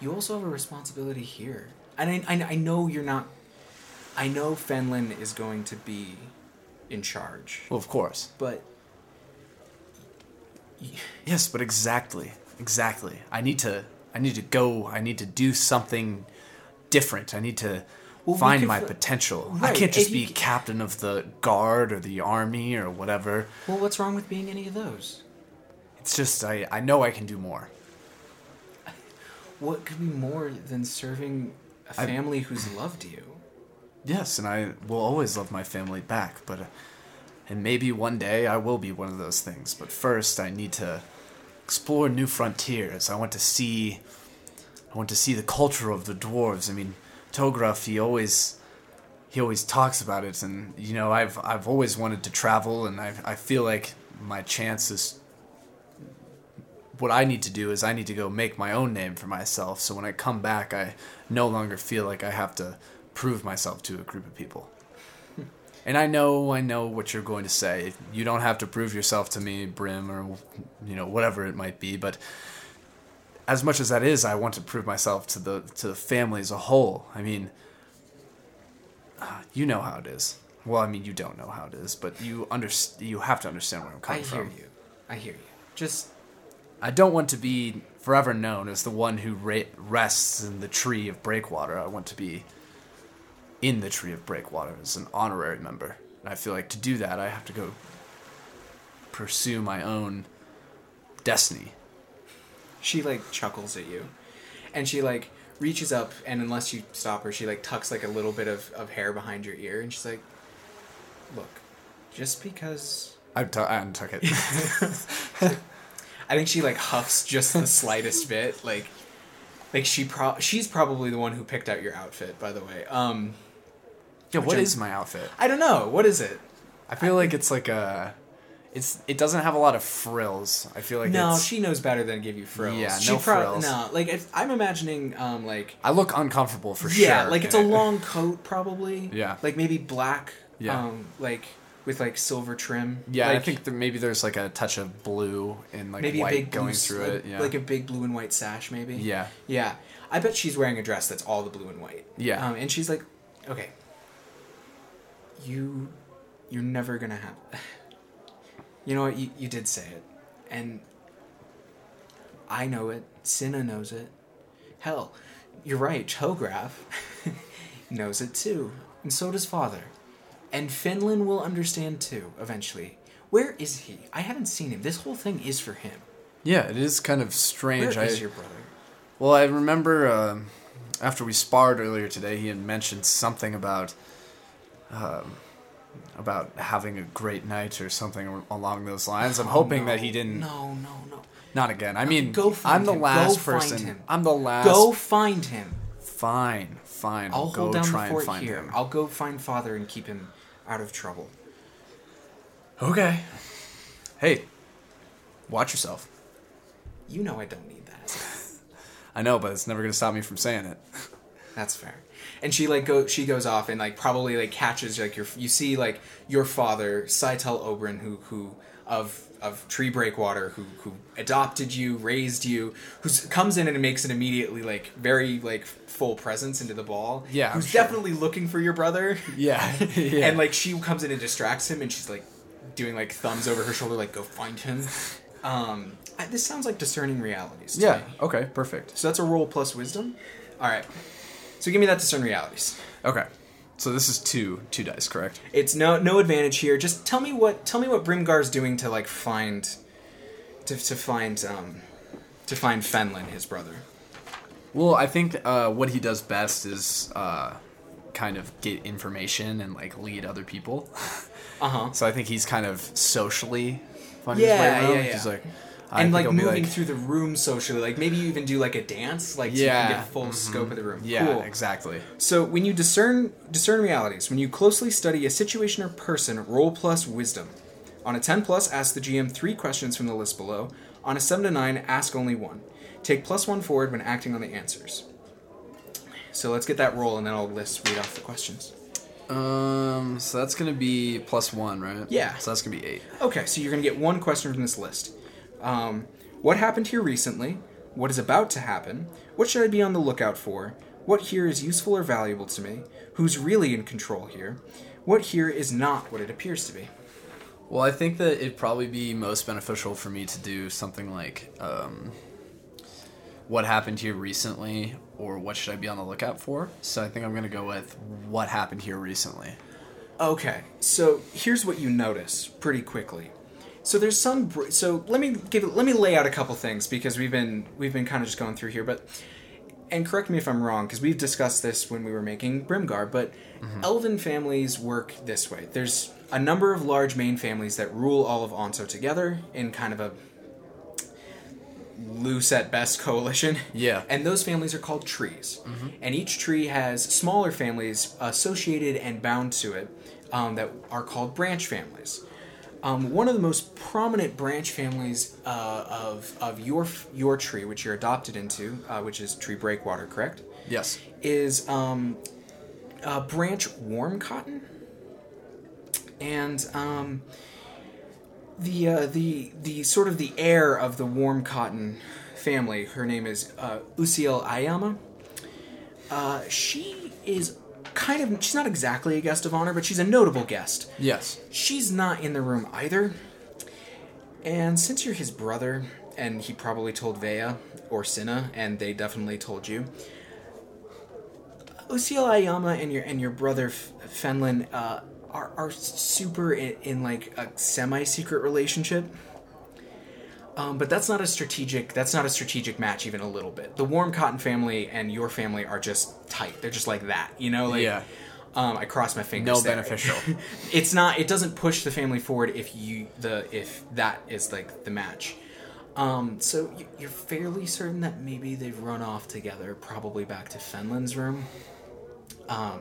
you also have a responsibility here. And I I, I know you're not. I know Fenlin is going to be in charge, Well, of course. but Yes, but exactly, exactly. I need to. I need to go. I need to do something different. I need to Well, find my fi- potential. I can't just if be c- captain of the guard or the army or whatever. well, what's wrong with being any of those? It's just I. I know I can do more. What could be more than serving a family who's loved you? Yes, and I will always love my family back, but. Uh, and maybe one day I will be one of those things. But first, I need to explore new frontiers. I want to see. I want to see the culture of the dwarves. I mean, Tograf, he always. He always talks about it, and you know, I've I've always wanted to travel, and I I feel like my chances. What I need to do is I need to go make my own name for myself. So when I come back, I no longer feel like I have to prove myself to a group of people. And I know, I know what you're going to say. You don't have to prove yourself to me, Brim, or you know whatever it might be. But as much as that is, I want to prove myself to the to the family as a whole. I mean, you know how it is. Well, I mean, you don't know how it is, but you under you have to understand where I'm coming from. I hear from. you. I hear you. Just I don't want to be forever known as the one who ra- rests in the tree of Breakwater. I want to be in the tree of Breakwater as an honorary member. And I feel like to do that, I have to go pursue my own destiny. she like chuckles at you, and she like reaches up and unless you stop her, she like tucks like a little bit of, of hair behind your ear, and she's like, "Look, just because." I, t- I untuck it. I think she like huffs just the slightest bit, like, like she pro she's probably the one who picked out your outfit, by the way. Um, yeah, what is my outfit? I don't know what is it. I feel like it's like a. It's it doesn't have a lot of frills. I feel like no, it's, she knows better than give you frills. Yeah, she no prob- frills. No, like if, I'm imagining, um, like I look uncomfortable for sure. yeah, like it's a it. long coat probably. Yeah. like maybe black. Yeah. um, like with like silver trim. Yeah, I think maybe there's like a touch of blue and like maybe white a big going s- through like, it. Yeah, like a big blue and white sash, maybe. yeah, Yeah, I bet she's wearing a dress that's all the blue and white. Yeah. Um, and she's like, okay, you, you're never gonna have. You know what? You you did say it, and I know it. Cinna knows it. Hell, you're right. Chograph knows it too, and so does Father, and Fenlin will understand too eventually. Where is he? I haven't seen him. This whole thing is for him. yeah. It is kind of Where strange. is your brother? well, I remember um, after we sparred earlier today, he had mentioned something about um, about having a great night or something along those lines. I'm hoping that he didn't. No, no, no. Not again. I mean, go find I'm the him. last Go find person. him. I'm the last. Go find him. Fine, fine. I'll I'll go hold down try the fort and find here. him. I'll go find father and keep him out of trouble. Okay. Hey, watch yourself. You know I don't need that. I know, but it's never gonna stop me from saying it. That's fair. And she like go she goes off and like probably like catches like your you see like your father Saitel Oberon who who of of Tree Breakwater who who adopted you, raised you, who comes in and makes an immediately like very like full presence into the ball. Yeah, who's sure. definitely looking for your brother. Yeah, yeah. And like she comes in and distracts him and she's like doing like thumbs over her shoulder like go find him. Um, I, this sounds like discerning realities. To Yeah. Me. Okay. Perfect. So that's a roll plus wisdom. All right. So give me that discern realities. Okay. So this is two two dice, correct? It's no no advantage here. Just tell me what tell me what Brimgar's doing to like find to to find um to find Fenlin, his brother. Well, I think uh, what he does best is uh, kind of get information and like lead other people. Uh huh. So I think he's kind of socially finding Yeah, his way around. yeah, yeah. He's like, I And like moving like- through the room socially, like maybe you even do like a dance, like so you Yeah, can get full scope of the room. Yeah, cool. exactly. So when you discern discern realities, when you closely study a situation or person, roll plus wisdom. On a 10 plus, ask the GM three questions from the list below. On a 7 to 9, ask only one. Take plus one forward when acting on the answers. So let's get that roll and then I'll list read off the questions. Um, so that's gonna be plus one, right? Yeah. So that's gonna be eight. Okay, so you're to get one question from this list. Um, what happened here recently? What is about to happen? What should I be on the lookout for? What here is useful or valuable to me? Who's really in control here? What here is not what it appears to be? Well, I think that it'd probably be most beneficial for me to do something like, um, what happened here recently, or what should I be on the lookout for? So I think I'm gonna go with what happened here recently. Okay, so here's what you notice pretty quickly. So there's some. So let me give. Let me lay out a couple things because we've been we've been kind of just going through here, but and correct me if I'm wrong because we've discussed this when we were making Brimgar, but elven families work this way. There's a number of large main families that rule all of Onto together in kind of a loose at best coalition. Yeah. And those families are called trees. Mm-hmm. And each tree has smaller families associated and bound to it um, that are called branch families. Um, one of the most prominent branch families uh, of, of your your tree, which you're adopted into, uh, which is tree breakwater, correct? Yes. is um, uh, branch warm cotton, and um, the uh, the the sort of the heir of the warm cotton family. Her name is uh, Usiel Ayama. Uh, she is kind of she's not exactly a guest of honor, but she's a notable guest. Yes. She's not in the room either. And since you're his brother, and he probably told Vea or Cinna, and they definitely told you, Usiel Ayama and your and your brother F- Fenlin uh, are are super in, in like a semi secret relationship. Um, but that's not a strategic. That's not a strategic match, even a little bit. The Warm Cotton family and your family are just tight. They're just like that, you know. Like, Yeah. Um, I cross my fingers. No there. beneficial. it's not. It doesn't push the family forward if you the if that is like the match. Um, so you're fairly certain that maybe they've run off together, probably back to Fenlin's room. Um,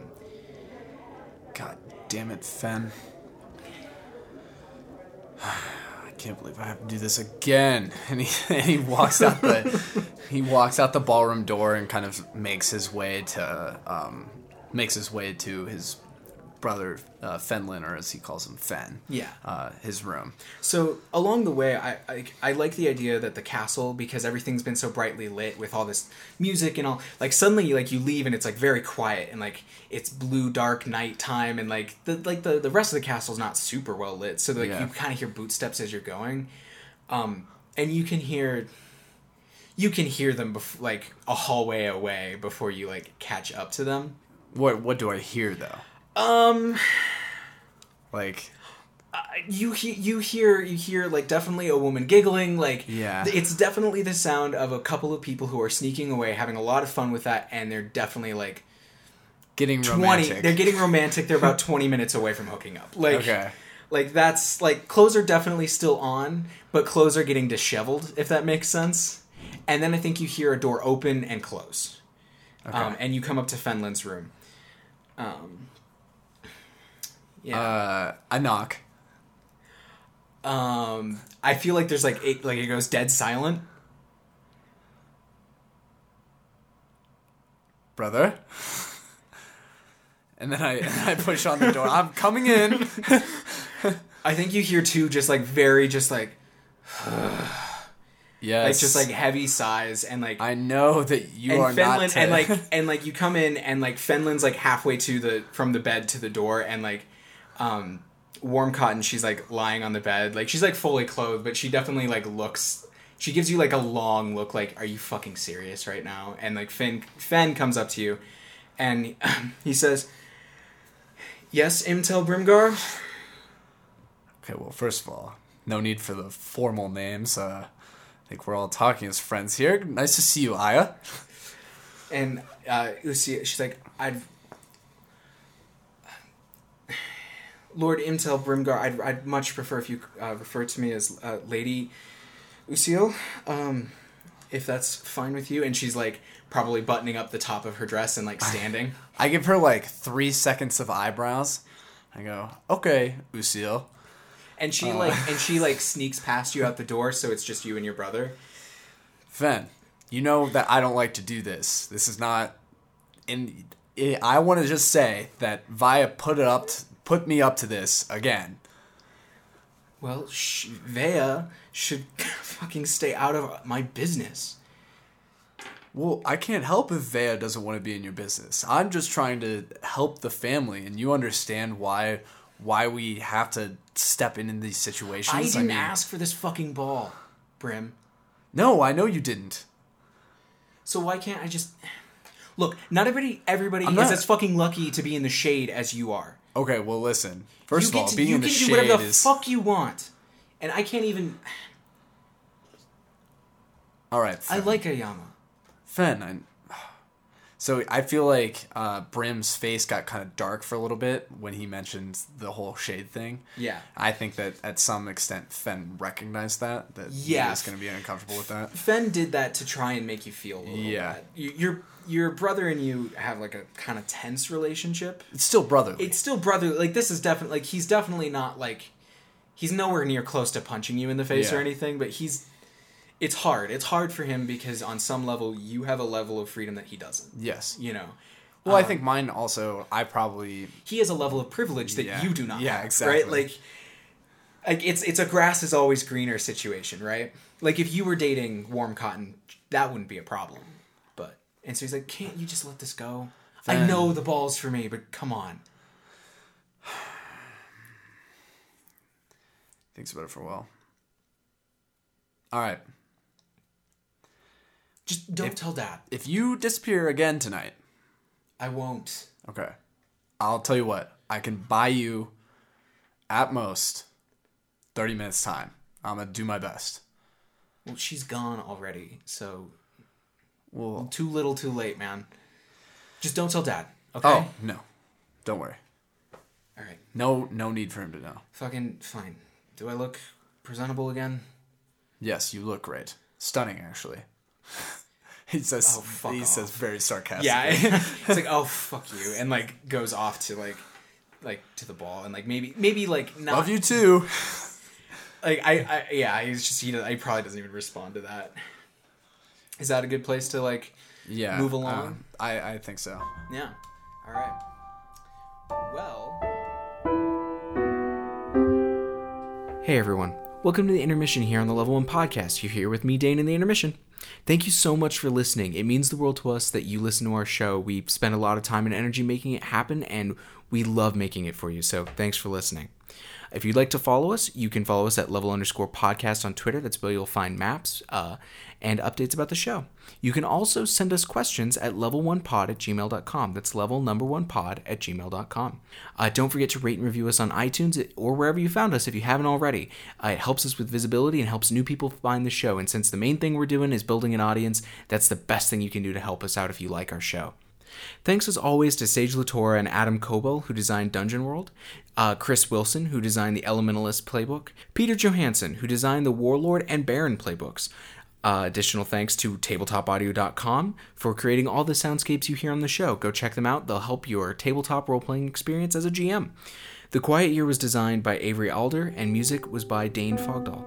God damn it, Fen. Can't believe I have to do this again. And he, and he walks out the he walks out the ballroom door and kind of makes his way to um, makes his way to his brother uh, Fenlin, or as he calls him, Fen. Yeah. Uh, his room. So along the way, I, I I like the idea that the castle because everything's been so brightly lit with all this music and all. Like suddenly, like you leave and it's like very quiet and like it's blue dark nighttime and like the like the the rest of the castle's not super well lit. So like Yeah. you kind of hear bootsteps as you're going, um, and you can hear. You can hear them bef- like a hallway away before you like catch up to them. What what do I hear though? Um, Like you he- you hear you hear like definitely a woman giggling like Yeah. it's definitely the sound of a couple of people who are sneaking away having a lot of fun with that and they're definitely like getting 20 romantic. they're getting romantic they're about 20 minutes away from hooking up like Okay. like that's like clothes are definitely still on but clothes are getting disheveled if that makes sense and then i think you hear a door open and close um, and you come up to Fenlin's room um, yeah Uh, I knock. Um, I feel like there's like it, like it goes dead silent. brother. And then I and I push on the door. I'm coming in. I think you hear two just like very just like Yes. like just like heavy sighs and like I know that you and are Fenlin not. To, and like and like you come in and like Fenlin's like halfway to the from the bed to the door and like um warm cotton she's like lying on the bed like she's like fully clothed but she definitely like looks she gives you like a long look like are you fucking serious right now and like finn fen comes up to you and he says yes imtel brimgar Okay, well, first of all, no need for the formal names. Uh, I think we're all talking as friends here. Nice to see you, Aya. and uh Usi, she's like i'd lord imtel brimgar i'd, I'd much prefer if you uh, refer to me as uh, lady Usil, um, if that's fine with you. And she's like probably buttoning up the top of her dress and like standing. I give her like three seconds of eyebrows. I go, okay, Usil. And she like and she like sneaks past you out the door, so it's just you and your brother. Fen, you know that I don't like to do this. This is not. In I I want to just say that Vea put it up, put me up to this again. Well, sh- Vea should fucking stay out of my business. Well, I can't help if Vea doesn't want to be in your business. I'm just trying to help the family, and you understand why why we have to step in in these situations. I didn't mean, ask for this fucking ball, Brim. No, I know you didn't. So why can't I just look? Not everybody, everybody I'm is not- as fucking lucky to be in the shade as you are. Okay, well, listen. First you of all, to, being you in the can shade do whatever the is fuck you want, and I can't even. all right. I like Ayama. Fen. I... So I feel like uh, Brim's face got kind of dark for a little bit when he mentioned the whole shade thing. Yeah. I think that at some extent Fen recognized that that Yeah. he was going to be uncomfortable with that. Fen did that to try and make you feel a little Yeah. bad. You, your brother and you have like a kind of tense relationship. It's still brotherly. It's still brother. Like this is definitely like he's definitely not like he's nowhere near close to punching you in the face or anything. But he's it's hard. It's hard for him because on some level you have a level of freedom that he doesn't. yes. You know. Well, I Um, think mine also. I probably he has a level of privilege that Yeah. you do not. Yeah, have, exactly. Right? Like, like it's it's a grass is always greener situation, right? Like if you were dating warm cotton, that wouldn't be a problem. And so he's like, can't you just let this go? I know the ball's for me, but come on. thinks about it for a while. All right. Just don't If- tell dad. If you disappear again tonight, I won't. okay, I'll tell you what. I can buy you, at most, thirty minutes time. I'm gonna do my best. Well, she's gone already, so Well, too little, too late, man. Just don't tell dad. Okay. oh no, don't worry. All right. No, no need for him to know. Fucking fine. Do I look presentable again? Yes, you look great. Stunning, actually. he says. Oh, fuck he off. says very sarcastic. Yeah, it's like oh fuck you, and like goes off to like like to the ball, and like maybe maybe like not Love you too. like I, I yeah he's just he, he probably doesn't even respond to that. Is that a good place to like Yeah. Move along? um, I I think so. yeah? All right. Well. Hey everyone. Welcome to the intermission here on the Level 1 podcast. You're here with me, Dane, in the intermission. Thank you so much for listening. It means the world to us that you listen to our show. We spend a lot of time and energy making it happen, and we love making it for you. So thanks for listening. If you'd like to follow us, you can follow us at level underscore podcast on Twitter. That's where you'll find maps uh, and updates about the show. You can also send us questions at level1pod at gmail.com. That's level number one pod at gmail.com. Uh, don't forget to rate and review us on iTunes or wherever you found us if you haven't already. Uh, it helps us with visibility and helps new people find the show. And since the main thing we're doing is building an audience, that's the best thing you can do to help us out if you like our show. Thanks as always to Sage LaTorra and Adam Koebel, who designed Dungeon World, uh, Chris Wilson, who designed the Elementalist playbook, Peter Johansson, who designed the Warlord and Baron playbooks. Uh, additional thanks to tabletopaudio.com for creating all the soundscapes you hear on the show. Go check them out, they'll help your tabletop role playing experience as a GM. The Quiet Year was designed by Avery Alder, and music was by Dane Fogdahl.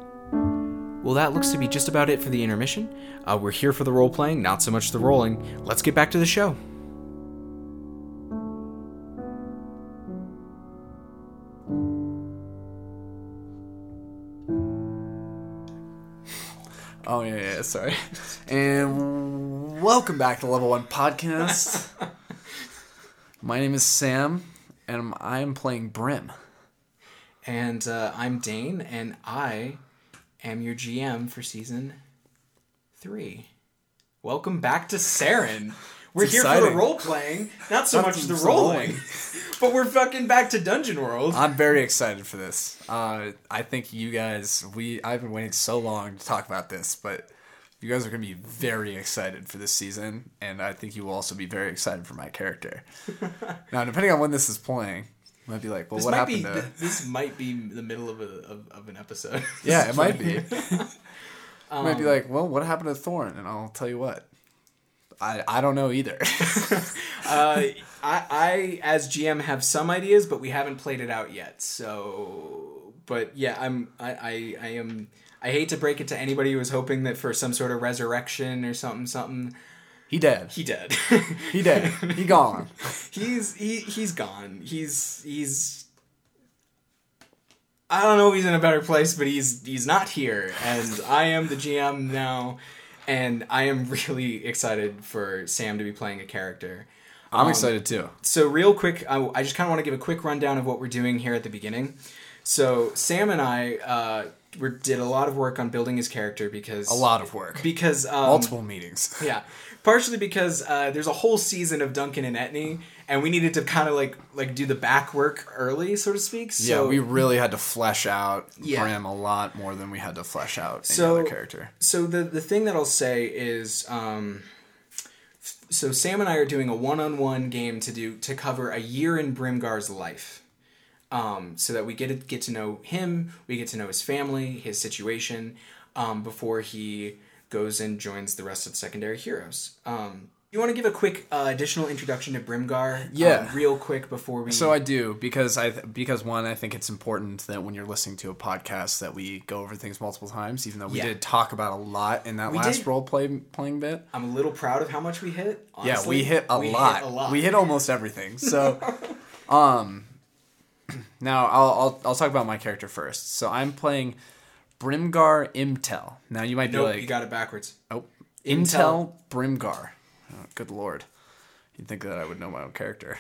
Well, that looks to be just about it for the intermission. Uh, we're here for the role playing, not so much the rolling. Let's get back to the show. Oh yeah, yeah. Sorry. And welcome back to Level One Podcast. My name is Sam, and I am playing Brim. And uh, I'm Dane, and I am your GM for season three. Welcome back to Saren. We're It's here for the role playing, not so Not much the rolling, but we're fucking back to Dungeon World. I'm very excited for this. Uh, I think you guys, we I've been waiting so long to talk about this, but you guys are going to be very excited for this season, and I think you will also be very excited for my character. now, depending on when this is playing, you might be like, well, This what might be happened to? this might be the middle of a of, of an episode. yeah, it might be. you might Um, be like, well, what happened to Thorn? And I'll tell you what. I, I don't know either. Uh, I, I, as GM, have some ideas, but we haven't played it out yet. So, but yeah, I'm, I, I, I am. I hate to break it to anybody who was hoping that for some sort of resurrection or something, something. he dead. He dead. He dead. He gone. he's he he's gone. He's he's. I don't know if he's in a better place, but he's he's not here, and I am the GM now, and I am really excited for Sam to be playing a character. I'm excited too. So real quick, I, I just kind of want to give a quick rundown of what we're doing here at the beginning. So Sam and I uh, we did a lot of work on building his character because A lot of work. because um, Multiple meetings. yeah, partially because uh, there's a whole season of Duncan and Etney, and we needed to kind of like like do the back work early, so to speak. So yeah, we really had to flesh out Yeah. Bram a lot more than we had to flesh out any So- other character. so the the thing that I'll say is um so Sam and I are doing a one-on-one game to do to cover a year in Brimgar's life. Um, so that we get to get to know him, we get to know his family, his situation, um, before he goes and joins the rest of the secondary heroes. Um, you want to give a quick uh, additional introduction to Brimgar? um, Yeah. real quick before we. So I do because I th- because one I think it's important that when you're listening to a podcast that we go over things multiple times, even though we Yeah. did talk about a lot in that We last did. role play playing bit. I'm a little proud of how much we hit. yeah, we hit a, We lot. a lot. We hit almost everything. So, um, now I'll, I'll I'll talk about my character first. So I'm playing Brimgar Imtel. Now you might be Nope, like, you got it backwards. Oh, Imtel. Imtel, Brimgar. Oh, good lord. You'd think that I would know my own character.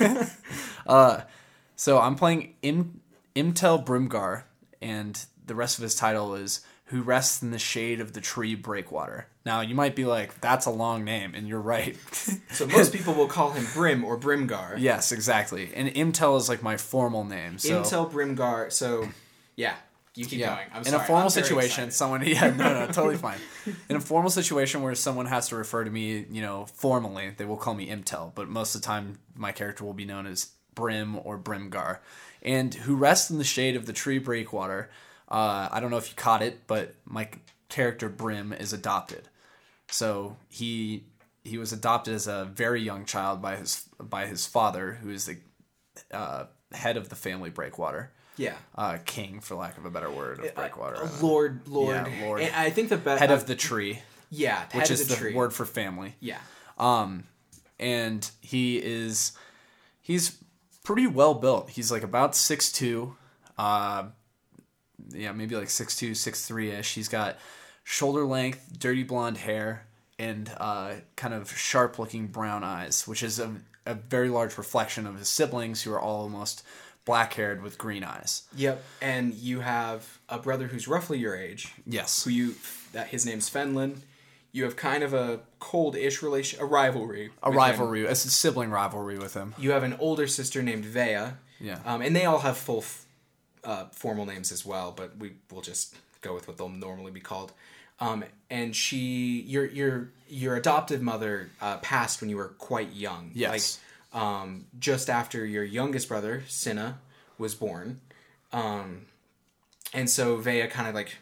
uh, so I'm playing Im- Imtel Brimgar, and the rest of his title is Who Rests in the Shade of the Tree Breakwater. Now, you might be like, that's a long name, and you're right. So most people will call him Brim or Brimgar. yes, exactly. And Imtel is like my formal name. So Imtel Brimgar. So, yeah, you keep yeah. going. I'm in sorry. a formal I'm situation, someone yeah, no, no, totally fine. In a formal situation where someone has to refer to me, you know, formally, they will call me Imtel, but most of the time my character will be known as Brim or Brimgar. And who rests in the shade of the tree breakwater. Uh, I don't know if you caught it, but my character Brim is adopted. So he he was adopted as a very young child by his by his father, who is the uh, head of the family Breakwater Yeah. uh, king, for lack of a better word, of Breakwater. Uh. Lord, Lord, Yeah, Lord. And I think the best head of the tree, yeah, which head is of the, the, word for family. Yeah, um And he is, he's pretty well built. He's like about 6'2", uh, yeah, maybe like 6'2", 6'3", ish. He's got shoulder length, dirty blonde hair, and uh, kind of sharp looking brown eyes, which is a, a very large reflection of his siblings who are all almost black haired with green eyes. yep. And you have a brother who's roughly your age. Yes. Who you that his name's Fenlin. You have kind of a cold-ish relation, a rivalry. A with him. rivalry, a sibling rivalry with him. You have an older sister named Vea. Yeah. Um, and they all have full f- uh, formal names as well, but we will just go with what they'll normally be called. Um, and she, your your your adoptive mother, uh, passed when you were quite young. Yes. Like, um, just after your youngest brother, Cinna, was born. Um, and so Vea kind of like,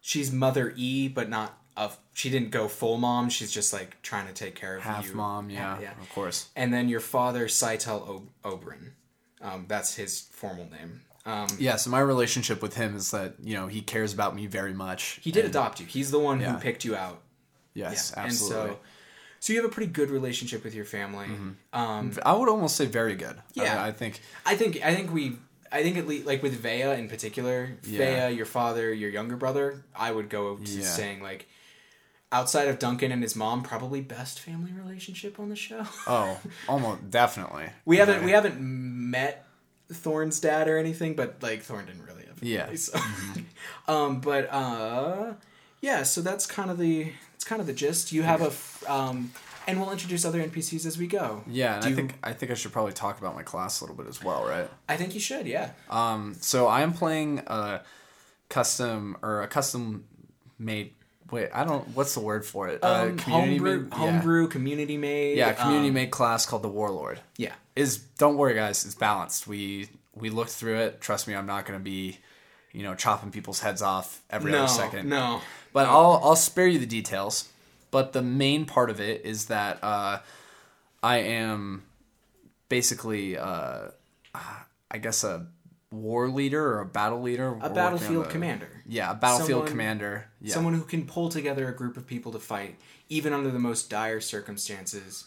she's Mother E, but not of. She didn't go full mom. She's just like trying to take care of Half you. mom, yeah, yeah. of course. And then your father, Saitel o- Oberyn. Um, that's his formal name. Um, Yeah, so my relationship with him is that, you know, he cares about me very much. he did adopt you. He's the one Yeah. who picked you out. Yes, Yeah. absolutely. And so, so you have a pretty good relationship with your family. Um, I would almost say very good. Yeah. I, I think I think I think we I think at least like with Vea in particular, Yeah. Vea, your father, your younger brother, I would go to Yeah. saying like outside of Duncan and his mom, probably best family relationship on the show. oh, almost definitely. We haven't Yeah. we haven't met Thorn's dad or anything, but like Thorn didn't really have. a Yeah. voice. um, but uh, yeah. So that's kind of the it's kind of the gist. You have a um, and we'll introduce other NPCs as we go. Yeah, and Do I you- think I think I should probably talk about my class a little bit as well, right? I think you should. Yeah. Um, so I am playing a custom or a custom made. Wait, I don't. What's the word for it? Um, homebrew, made- homebrew, community made. Yeah, yeah community um, made class called the Warlord. Yeah. Is don't worry, guys. It's balanced. We we looked through it. Trust me, I'm not going to be, you know, chopping people's heads off every No, other second. no. But I'll I'll spare you the details. But the main part of it is that uh, I am basically, uh, I guess, a war leader or a battle leader. A battlefield commander. Yeah, a battlefield Someone- commander. Yeah. Someone who can pull together a group of people to fight, even under the most dire circumstances.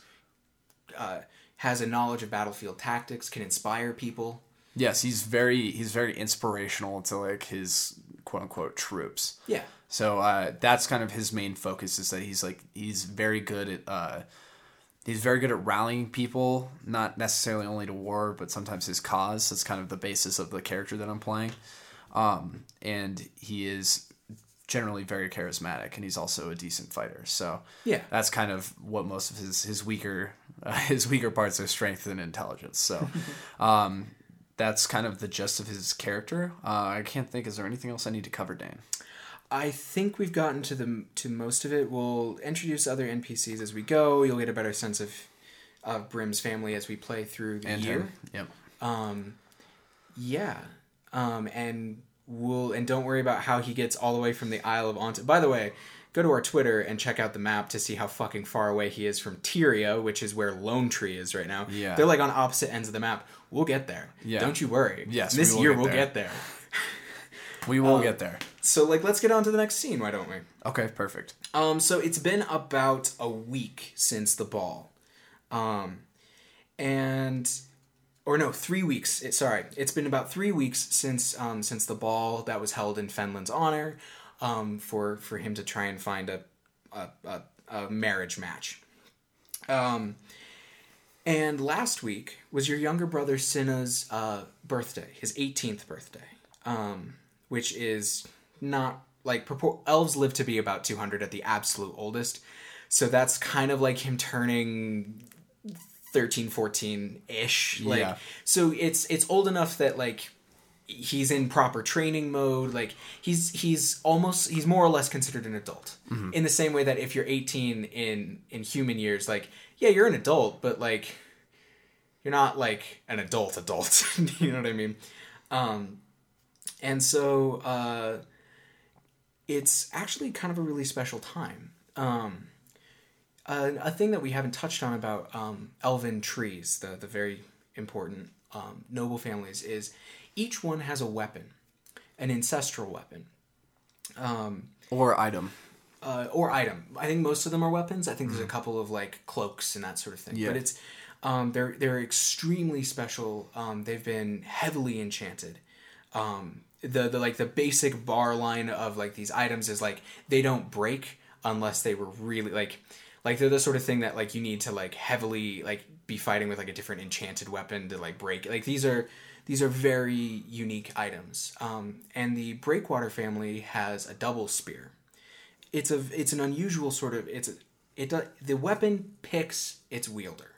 Uh, has a knowledge of battlefield tactics, can inspire people. yes, he's very he's very inspirational to like his quote unquote troops. Yeah. So uh, that's kind of his main focus is that he's like he's very good at uh, he's very good at rallying people, not necessarily only to war, but sometimes his cause. That's kind of the basis of the character that I'm playing, um, and he is generally very charismatic, and he's also a decent fighter. So Yeah. that's kind of what most of his his weaker uh, his weaker parts are strength and intelligence. So. um, that's kind of the gist of his character. Uh, I can't think. Is there anything else I need to cover, Dan? I think we've gotten to the to most of it. We'll introduce other NPCs as we go. You'll get a better sense of of Brim's family as we play through the And year. him. Yep. Um, yeah. Um, and we'll and don't worry about how he gets all the way from the Isle of Ont. By the way, go to our Twitter and check out the map to see how fucking far away he is from Tyria, which is where Lone Tree is right now. Yeah. They're like on opposite ends of the map. We'll get there. Yeah. Don't you worry. Yes, This we year get we'll there. get there. We Um, will get there. So like let's get on to the next scene, why don't we? Okay, perfect. Um, so it's been about a week since the ball, um, and or no, three weeks. It, sorry, it's been about three weeks since um, since the ball that was held in Fenlin's honor, um, for for him to try and find a a, a, a marriage match. Um, and last week was your younger brother Cinna's uh, birthday, his 18th birthday, um, which is not like purport- elves live to be about 200 at the absolute oldest. So that's kind of like him turning 13, 14 ish. Like, Yeah. so it's it's old enough that like he's in proper training mode like he's he's almost he's more or less considered an adult in the same way that if you're 18 in in human years like yeah you're an adult but like you're not like an adult adult you know what i mean um and so uh it's actually kind of a really special time um a, a thing that we haven't touched on about um, elven trees, the, the very important um, noble families, is each one has a weapon, an ancestral weapon, Or item. uh, or item. I think most of them are weapons. I think there's a couple of like cloaks and that sort of thing. Yeah. But it's um, they're they're extremely special. Um, they've been heavily enchanted. Um, the the like the basic bar line of like these items is like they don't break unless they were really like like they're the sort of thing that like you need to like heavily like be fighting with like a different enchanted weapon to like break. Like these are these are very unique items. Um, and the breakwater family has a double spear. It's a it's an unusual sort of it's a, it the weapon picks its wielder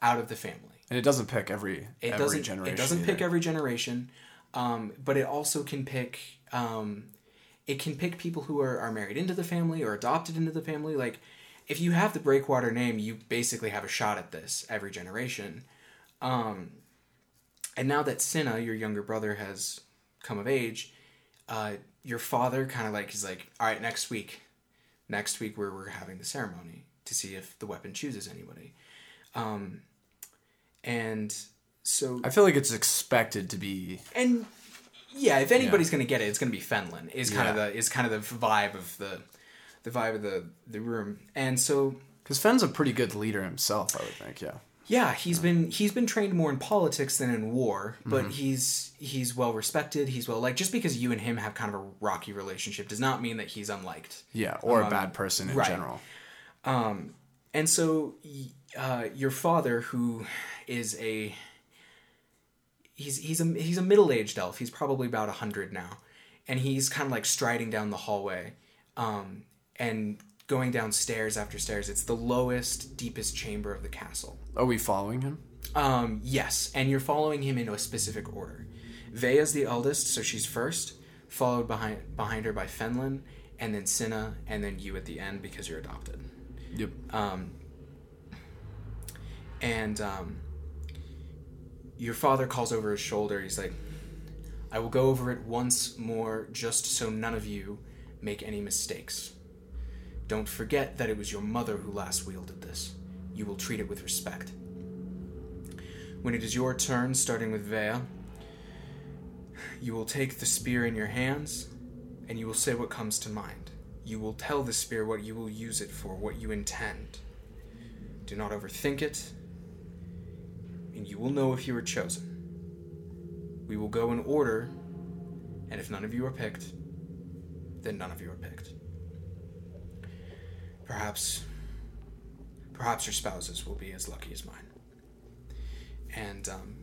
out of the family. And it doesn't pick every it every doesn't generation. it doesn't pick every generation um, but it also can pick um, it can pick people who are, are married into the family or adopted into the family. Like if you have the breakwater name you basically have a shot at this every generation. Um, and now that Cinna, your younger brother, has come of age, uh, your father kind of like is like, all right, next week, next week we're we're having the ceremony to see if the weapon chooses anybody, um, and so I feel like it's expected to be. and yeah, if anybody's gonna get it, it's gonna be Fenlin. Is kind of the is kind of the vibe of the the vibe of the the room, and so Because Fen's a pretty good leader himself, I would think. Yeah. Yeah, he's been he's been trained more in politics than in war, but Mm-hmm. he's he's well respected. He's well liked. just because you and him have kind of a rocky relationship does not mean that he's unliked. Yeah. Or a Um, bad person in right. general. Um, and so, uh, your father, who is a he's he's a he's a middle aged elf. He's probably about hundred now, and he's kind of like striding down the hallway, um, and going down stairs after stairs. It's the lowest, deepest chamber of the castle. Are we following him? Um, yes, and you're following him in a specific order. Vea's the eldest, so she's first, followed behind behind her by Fenlin, and then Cinna, and then you at the end because you're adopted. Yep. Um, and um, your father calls over his shoulder. He's like, I will go over it once more just so none of you make any mistakes. Don't forget that it was your mother who last wielded this. You will treat it with respect. When it is your turn, starting with Vea, you will take the spear in your hands and you will say what comes to mind. You will tell the spear what you will use it for, what you intend. Do not overthink it, and you will know if you are chosen. We will go in order, and if none of you are picked, then none of you are picked. Perhaps, perhaps your spouses will be as lucky as mine. And um,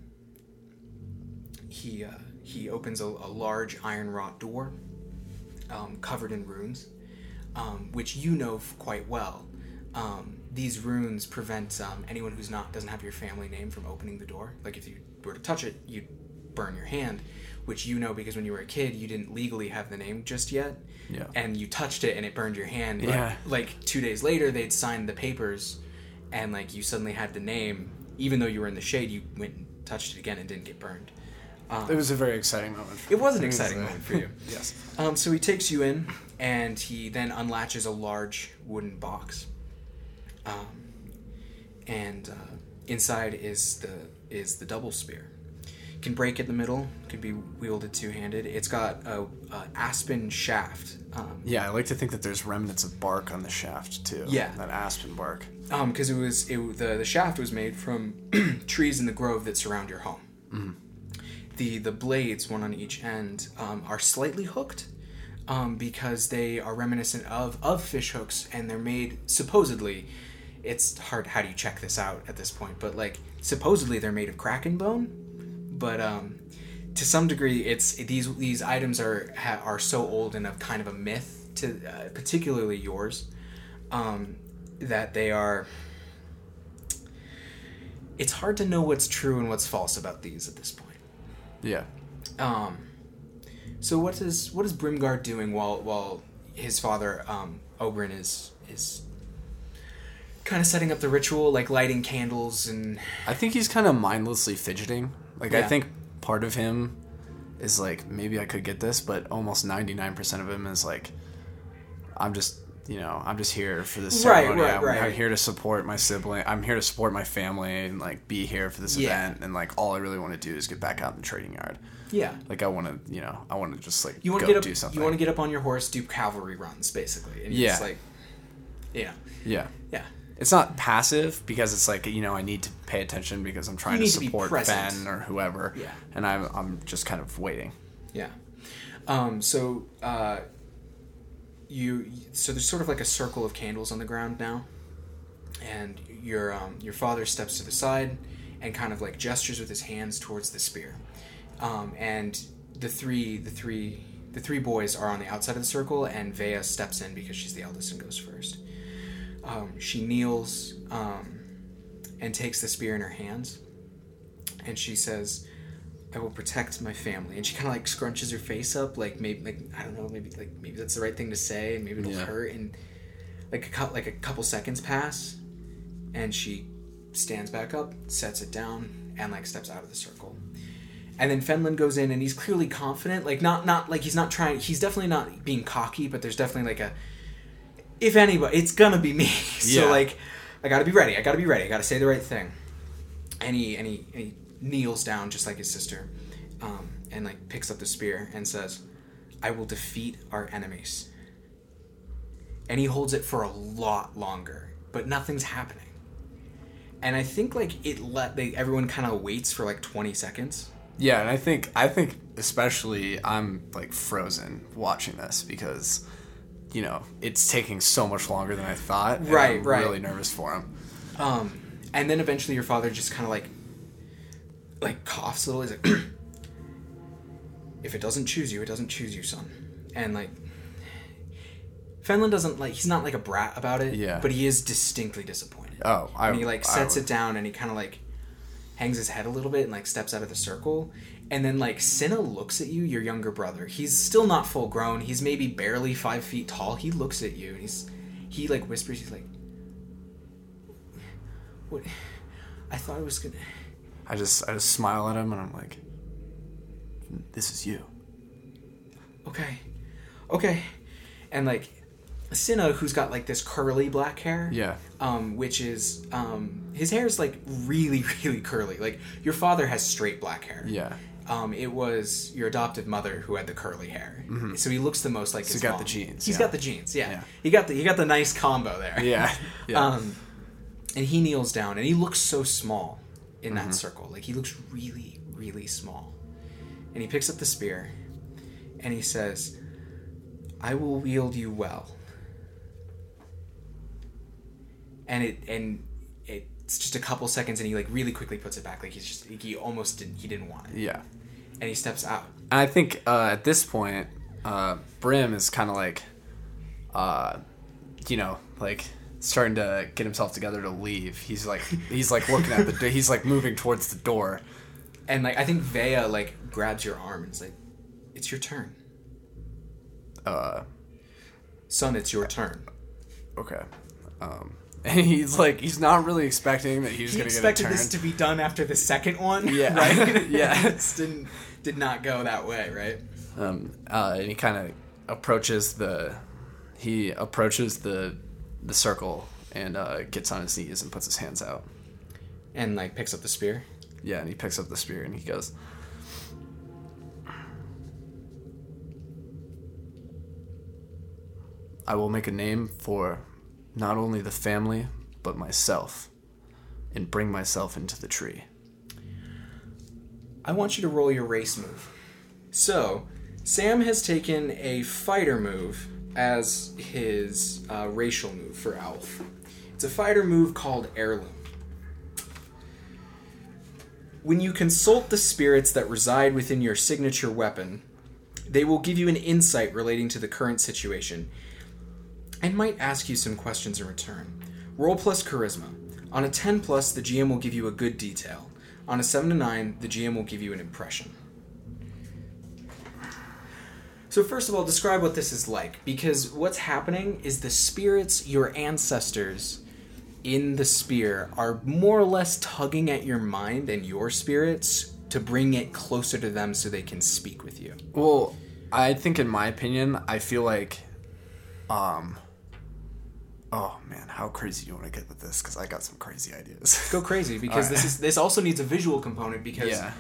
he uh, he opens a, a large iron wrought door, um, covered in runes, um, which you know quite well. Um, these runes prevent um, anyone who's not doesn't have your family name from opening the door. Like if you were to touch it, you'd burn your hand, which you know because when you were a kid, you didn't legally have the name just yet. Yeah. And you touched it and it burned your hand. But, Yeah. Like two days later, they'd signed the papers, and like you suddenly had the name, even though you were in the shade. You went and touched it again and didn't get burned. It was a very exciting moment. for It was an a- exciting moment for you. yes. Um, so he takes you in, and he then unlatches a large wooden box. Um, and uh, inside is the is the double spear. Can break in the middle. Can be wielded two handed. It's got a, a aspen shaft. Um, Yeah, I like to think that there's remnants of bark on the shaft too. Yeah. That aspen bark. um, because it was it, the the shaft was made from trees in the grove that surround your home. The the blades, one on each end, um, are slightly hooked, um, because they are reminiscent of of fish hooks, and they're made supposedly. It's hard. How do you check this out at this point? But like supposedly they're made of kraken bone, but um, to some degree, it's these these items are ha, are so old and of kind of a myth to uh, particularly yours, um, that they are. It's hard to know what's true and what's false about these at this point. Yeah. Um, so what is what is Brimgar doing while while his father um, Oberyn is is kind of setting up the ritual, like lighting candles and I think he's kind of mindlessly fidgeting. Like I think part of him is like maybe I could get this, but almost 99% of him is like I'm just, you know, I'm just here for this Right, ceremony. right, I'm, right. I'm here to support my sibling. I'm here to support my family and like be here for this Yeah. event and like all I really want to do is get back out in the trading yard. yeah. Like I want to, you know, I want to just like You want go to get up. do something. You want to get up on your horse, do cavalry runs, basically. And Yeah. Just like, yeah, yeah. yeah. It's not passive because it's like you know I need to pay attention because I'm trying to need to support. Ben or whoever. Yeah. And I'm I'm just kind of waiting. Yeah. Um, so uh, you so there's sort of like a circle of candles on the ground now, and your um, your father steps to the side and kind of like gestures with his hands towards the spear, um, and the three the three the three boys are on the outside of the circle, and Vea steps in because she's the eldest and goes first. Um, she kneels um, and takes the spear in her hands, and she says. I will protect my family. And she kind of like scrunches her face up, like maybe, like I don't know, maybe like maybe that's the right thing to say, and maybe it'll Yeah. hurt. And like a cou- like a couple seconds pass, and she stands back up, sets it down, and like steps out of the circle. And then Fenlin goes in, and he's clearly confident, like not not like he's not trying. He's definitely not being cocky, but there's definitely like a if anybody, it's gonna be me. so Yeah. like, I gotta be ready. I gotta be ready. I gotta say the right thing. And he and he, and he kneels down just like his sister, um, and like picks up the spear and says, "I will defeat our enemies." And he holds it for a lot longer, but nothing's happening. And I think like it let they everyone kind of waits for like twenty seconds. Yeah, and I think I think especially I'm like frozen watching this because you know it's taking so much longer than I thought. and Right, I'm right. Really nervous for him. Um, and then eventually your father just kind of like like coughs a little. He's like, if it doesn't choose you, it doesn't choose you, son. And like, Fenlin doesn't like. He's not like a brat about it. Yeah. But he is distinctly disappointed. Oh, I and he like sets would- it down and he kind of like hangs his head a little bit and like steps out of the circle. And then like Cinna looks at you, your younger brother. He's still not full grown. He's maybe barely five feet tall. He looks at you and he's he like whispers. He's like, "What? I thought I was gonna." I just I just smile at him and I'm like, this is you. okay, okay, and like Cinna, who's got like this curly black hair, Yeah. um, which is um, his hair is like really, really curly. Like your father has straight black hair. Yeah. Um, it was your adopted mother who had the curly hair, so he looks the most like. Mm-hmm. So his he got mom. the genes, He's yeah. got the genes. Yeah. Yeah. he got the he got the nice combo there. Yeah. Yeah. Um, and he kneels down, and he looks so small in Mm-hmm. that circle. Like he looks really, really small. And he picks up the spear, and he says, "I will wield you well." And it and it's just a couple seconds, and he like really quickly puts it back. Like he's just he almost didn't he didn't want it, yeah. and he steps out. And I think uh, at this point, uh, Brim is kind of like, uh, you know, like starting to get himself together to leave. He's like, he's like looking at the, he's like moving towards the door. And like I think Vea like grabs your arm and is like, "It's your turn, Uh, son. It's your turn." okay. Um, and he's like, he's not really expecting that he's He gonna get a expected turn. this to be done after the second one, Yeah. right? Yeah. It didn't did not go that way, right? um, uh, and he kind of approaches the, he approaches the, the circle and uh, gets on his knees and puts his hands out. And like picks up the spear. Yeah, and he picks up the spear and he goes, I will make a name for not only the family, but myself, and bring myself into the tree. I want you to roll your race move. So, Sam has taken a fighter move as his uh, racial move for Elf. It's a fighter move called Heirloom. When you consult the spirits that reside within your signature weapon, they will give you an insight relating to the current situation and might ask you some questions in return. Roll plus charisma. On a 10 plus, the GM will give you a good detail. On a 7 to 9, the GM will give you an impression. So, first of all, describe what this is like, because what's happening is the spirits, your ancestors in the spear, are more or less tugging at your mind and your spirits to bring it closer to them so they can speak with you. Well, I think, in my opinion, I feel like, um, oh man, how crazy do you want to get with this? Because I got some crazy ideas. Go crazy because this is this also needs a visual component because yeah.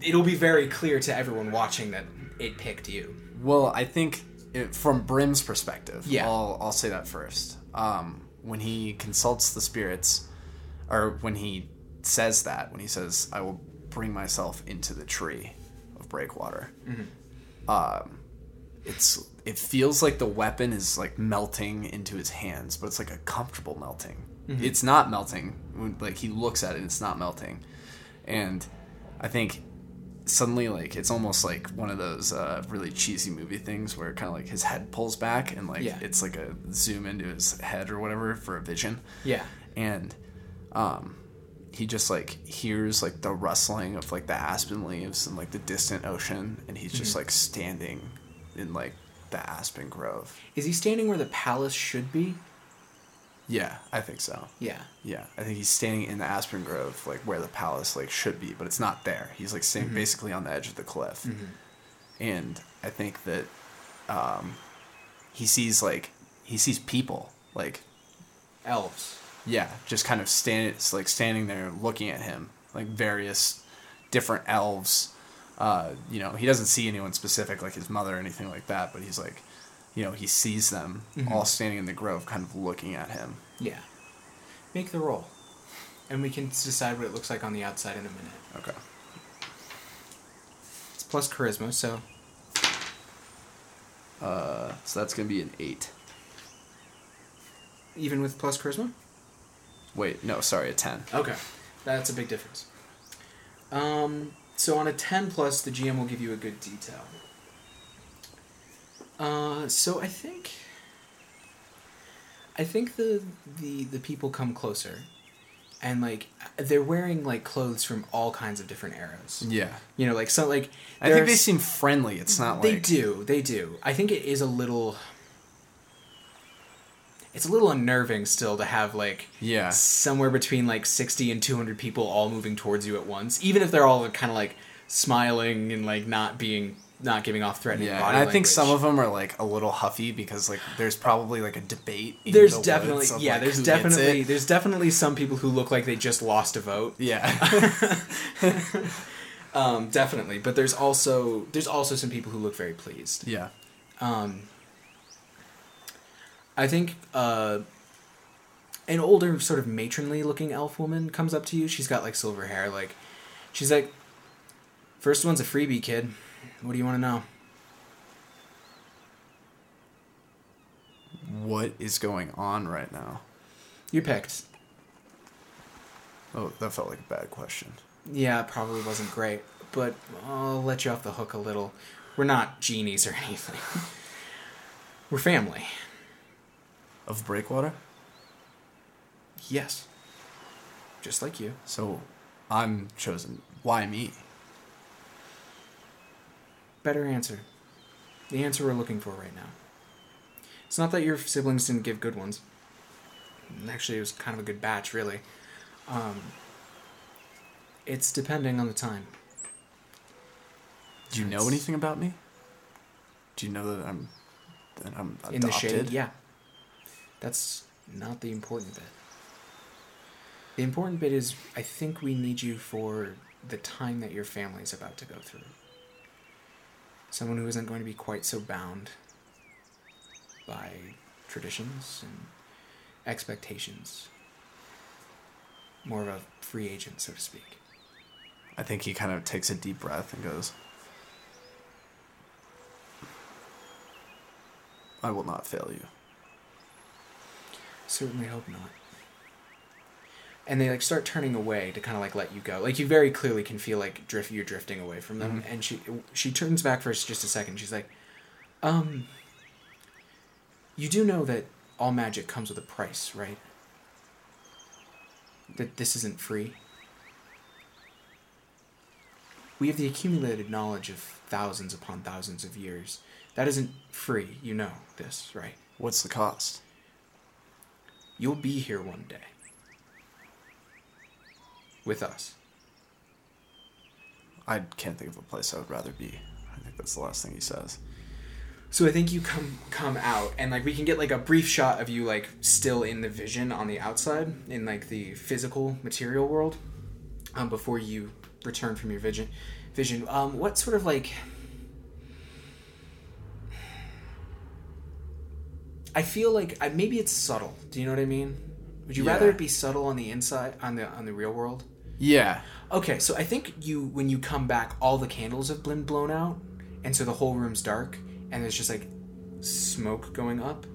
it'll be very clear to everyone watching that it picked you. Well, I think it, from Brim's perspective, Yeah. I'll, I'll say that first. Um, when he consults the spirits, or when he says that, when he says, "I will bring myself into the tree of Breakwater," um, it's it feels like the weapon is like melting into his hands, but it's like a comfortable melting. It's not melting. Like he looks at it, and it's not melting, and I think suddenly like it's almost like one of those uh, really cheesy movie things where kind of like his head pulls back and like Yeah. it's like a zoom into his head or whatever for a vision Yeah. and um he just like hears like the rustling of like the aspen leaves and like the distant ocean and he's just like standing in like the aspen grove Is he standing where the palace should be? yeah i think so Yeah. Yeah, I think he's standing in the Aspen Grove, like where the palace like should be, but it's not there. He's like standing basically on the edge of the cliff, and I think that um, he sees like he sees people like Elves. yeah, just kind of stand like standing there looking at him, like various different elves. Uh, you know, he doesn't see anyone specific like his mother or anything like that, but he's like, you know, he sees them all standing in the grove, kind of looking at him. Yeah. Make the roll. And we can decide what it looks like on the outside in a minute. Okay. It's plus charisma, so Uh, so that's gonna be an eight. even with plus charisma? Wait, no, sorry, a ten. Okay. That's a big difference. Um, so on a 10 plus, the GM will give you a good detail. Uh, so I think. I think the the the people come closer, and like they're wearing like clothes from all kinds of different eras. Yeah. You know, like so like. I think they seem friendly. It's not like They like do. They do. I think it is a little. It's a little unnerving still to have like Yeah. somewhere between like 60 and 200 people all moving towards you at once even if they're all kind of like smiling and like not being not giving off threatening Yeah, body and I think some of them are like a little huffy because like there's probably like a debate. In there's the definitely of, yeah like, there's definitely there's definitely some people who look like they just lost a vote yeah. um definitely but there's also there's also some people who look very pleased yeah. um i think uh an older sort of matronly looking elf woman comes up to you. She's got like silver hair. Like she's like first one's a freebie kid. What do you want to know? What is going on right now? you picked. Oh, that felt like a bad question. yeah it probably wasn't great but i'll let you off the hook a little. We're not genies or anything. We're family Of Breakwater? yes just like you So I'm chosen. Why me? better answer. The answer we're looking for right now. It's not that your siblings didn't give good ones. Actually, it was kind of a good batch, really. Um, it's depending on the time. Do you know anything about me? Do you know that I'm that I'm adopted? In the shade, yeah. That's not the important bit. The important bit is I think we need you for the time that your family's about to go through. Someone who isn't going to be quite so bound by traditions and expectations. More of a free agent, so to speak. I think he kind of takes a deep breath and goes, I will not fail you. Certainly hope not. And they like start turning away to kind of like let you go. Like you very clearly can feel like drift you're drifting away from them. And she she turns back for just a second. She's like, um, you do know that all magic comes with a price, right? That this isn't free. We have the accumulated knowledge of thousands upon thousands of years. That isn't free. You know this, right? What's the cost? You'll be here one day. With us. I can't think of a place I would rather be. I think that's the last thing he says. So I think you come come out and like we can get like a brief shot of you like still in the vision on the outside in like the physical material world um, before you return from your vision vision um what sort of like I feel like I, maybe it's subtle. Do you know what I mean? Would you rather it be subtle on the inside on the on the real world? Yeah. Okay, so I think you when you come back, all the candles have been blown out, and so the whole room's dark, and there's just like smoke going up.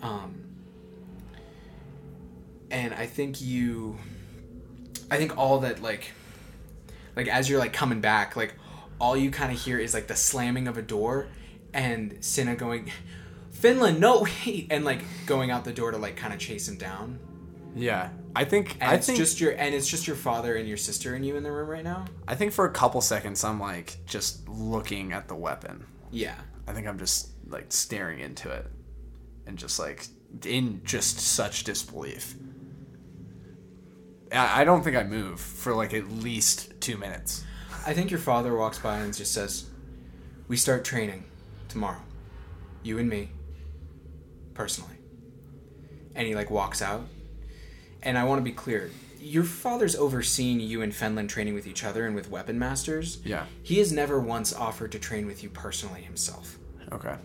Um, and I think you, I think all that like, like as you're like coming back, like all you kind of hear is like the slamming of a door, and Cinna going, Fenlin, no wait, and like going out the door to like kind of chase him down. Yeah. I think And I it's think just your and it's just your father and your sister and you in the room right now. I think for a couple seconds I'm like just looking at the weapon. Yeah. I think I'm just like staring into it and just like in just such disbelief. I I don't think I move for like at least two minutes. I think your father walks by and just says, "We start training tomorrow, you and me, personally." And he like walks out. And I want to be clear: your father's overseeing you and Fenlin training with each other and with weapon masters. Yeah. He has never once offered to train with you personally himself. Okay.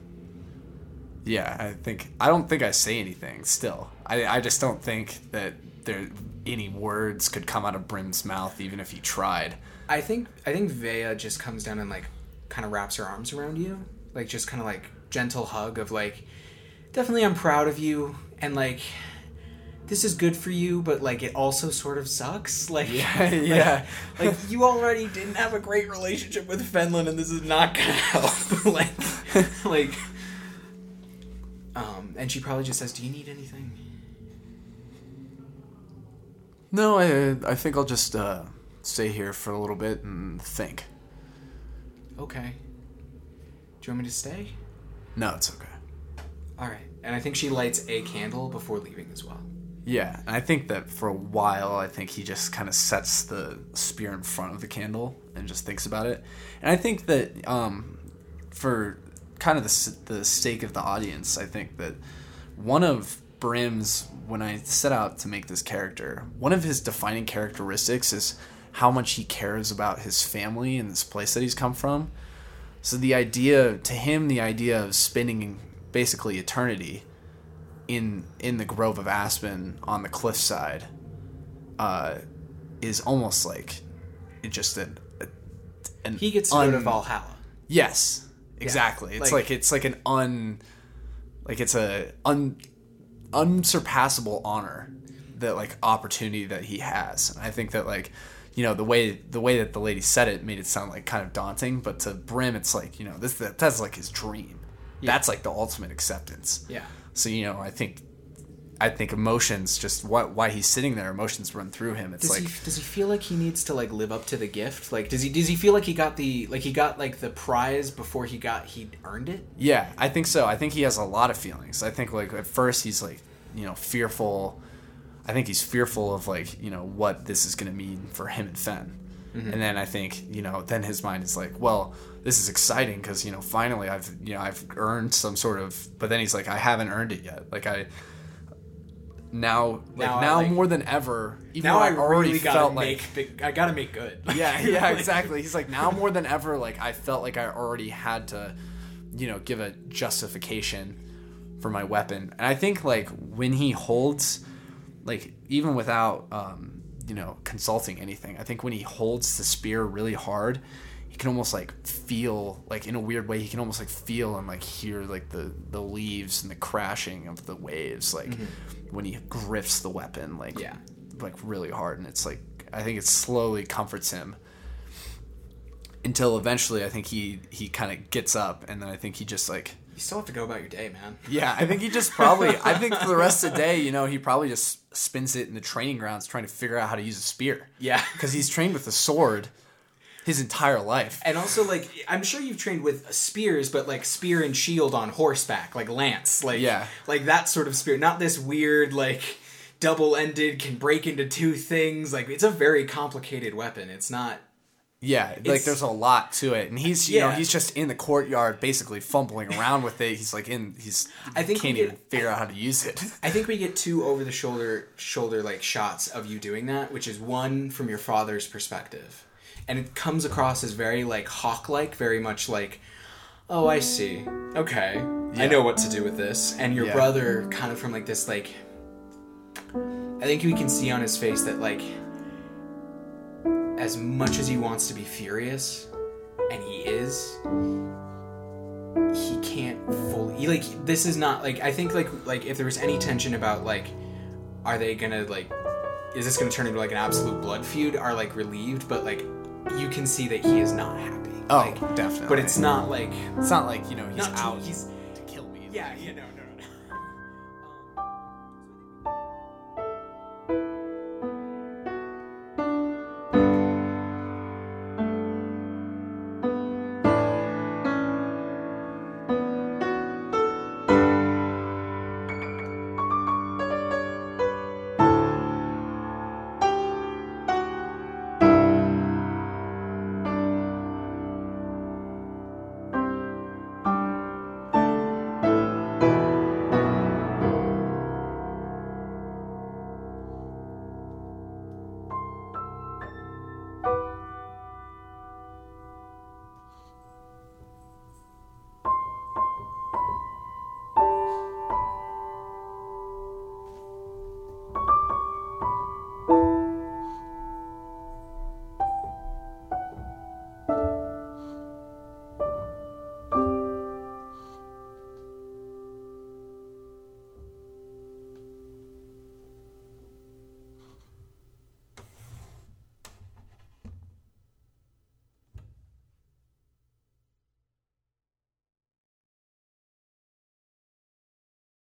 Yeah, I think I don't think I say anything. Still, I I just don't think that there any words could come out of Brim's mouth, even if he tried. I think I think Vea just comes down and like kind of wraps her arms around you, like just kind of like gentle hug of like, definitely I'm proud of you and like, this is good for you, but like it also sort of sucks. Like Yeah, yeah. like you already didn't have a great relationship with Fenlin, and this is not gonna help. like like. Um, and she probably just says, "Do you need anything?" No, I I think I'll just uh, stay here for a little bit and think. Okay. Do you want me to stay? No, it's okay. All right. And I think she lights a candle before leaving as well. Yeah, and I think that for a while, I think he just kind of sets the spear in front of the candle and just thinks about it. And I think that um, for kind of the, the sake of the audience, I think that one of Brim's, when I set out to make this character, one of his defining characteristics is how much he cares about his family and this place that he's come from. So the idea, to him, the idea of spending basically eternity in in the grove of aspen on the cliffside uh, is almost like it just an, a, an He gets to go to Valhalla. Yes, exactly. it's like- like, it's like an un like it's a un unsurpassable honor that like opportunity that he has. And I think that like you know the way the way that the lady said it made it sound like kind of daunting, but to Brim it's like you know this that, that's like his dream. That's like the ultimate acceptance. Yeah. So you know I think I think emotions just what why he's sitting there emotions run through him. It's Does like he does he feel like he needs to like live up to the gift? Like does he does he feel like he got the like he got like the prize before he got he earned it? Yeah, I think so. I think he has a lot of feelings. I think like at first he's like, you know, fearful. I think he's fearful of like, you know, what this is going to mean for him and Fen. Mm-hmm. And then I think, you know, then his mind is like, well, this is exciting because, you know, finally I've, you know, I've earned some sort of, but then he's like, I haven't earned it yet. Like I, now, like Now now, like- more than ever, even Now I already really felt make like, big, I gotta make good. yeah, yeah, exactly. He's like now more than ever. Like I felt like I already had to, you know, give a justification for my weapon. And I think like when he holds, like even without, um, you know, consulting anything, I think when he holds the spear really hard, he can almost like feel like in a weird way he can almost like feel and like hear like the the leaves and the crashing of the waves like mm-hmm. when he grips the weapon like Yeah. like really hard and it's like I think it slowly comforts him until eventually I think he he kind of gets up and then I think he just like You still have to go about your day, man. yeah I think he just probably I think for the rest of the day you know he probably just spends it in the training grounds trying to figure out how to use a spear Yeah. because he's trained with a sword his entire life And also, like, I'm sure you've trained with spears, but like spear and shield on horseback, like lance, like Yeah. like that sort of spear, not this weird like double-ended can break into two things. Like, it's a very complicated weapon. It's not. Yeah, like It's- there's a lot to it, and he's you know he's just in the courtyard basically fumbling around with it. He's like in he's I think can't we even get- figure out how to use it. I think we get two over the shoulder shoulder like shots of you doing that, which is one from your father's perspective. And it comes across as very like hawk like, very much like, Oh, I see. Okay. I know what to do with this. And your Yeah. brother kind of from like this like I think we can see on his face that like as much as he wants to be furious, and he is, he can't fully like this is not like I think like like if there was any tension about like are they gonna like is this gonna turn into like an absolute blood feud are like relieved but like you can see that he is not happy Oh, like, definitely. but it's not like It's not like you know he's not out he's to kill me. yeah you know no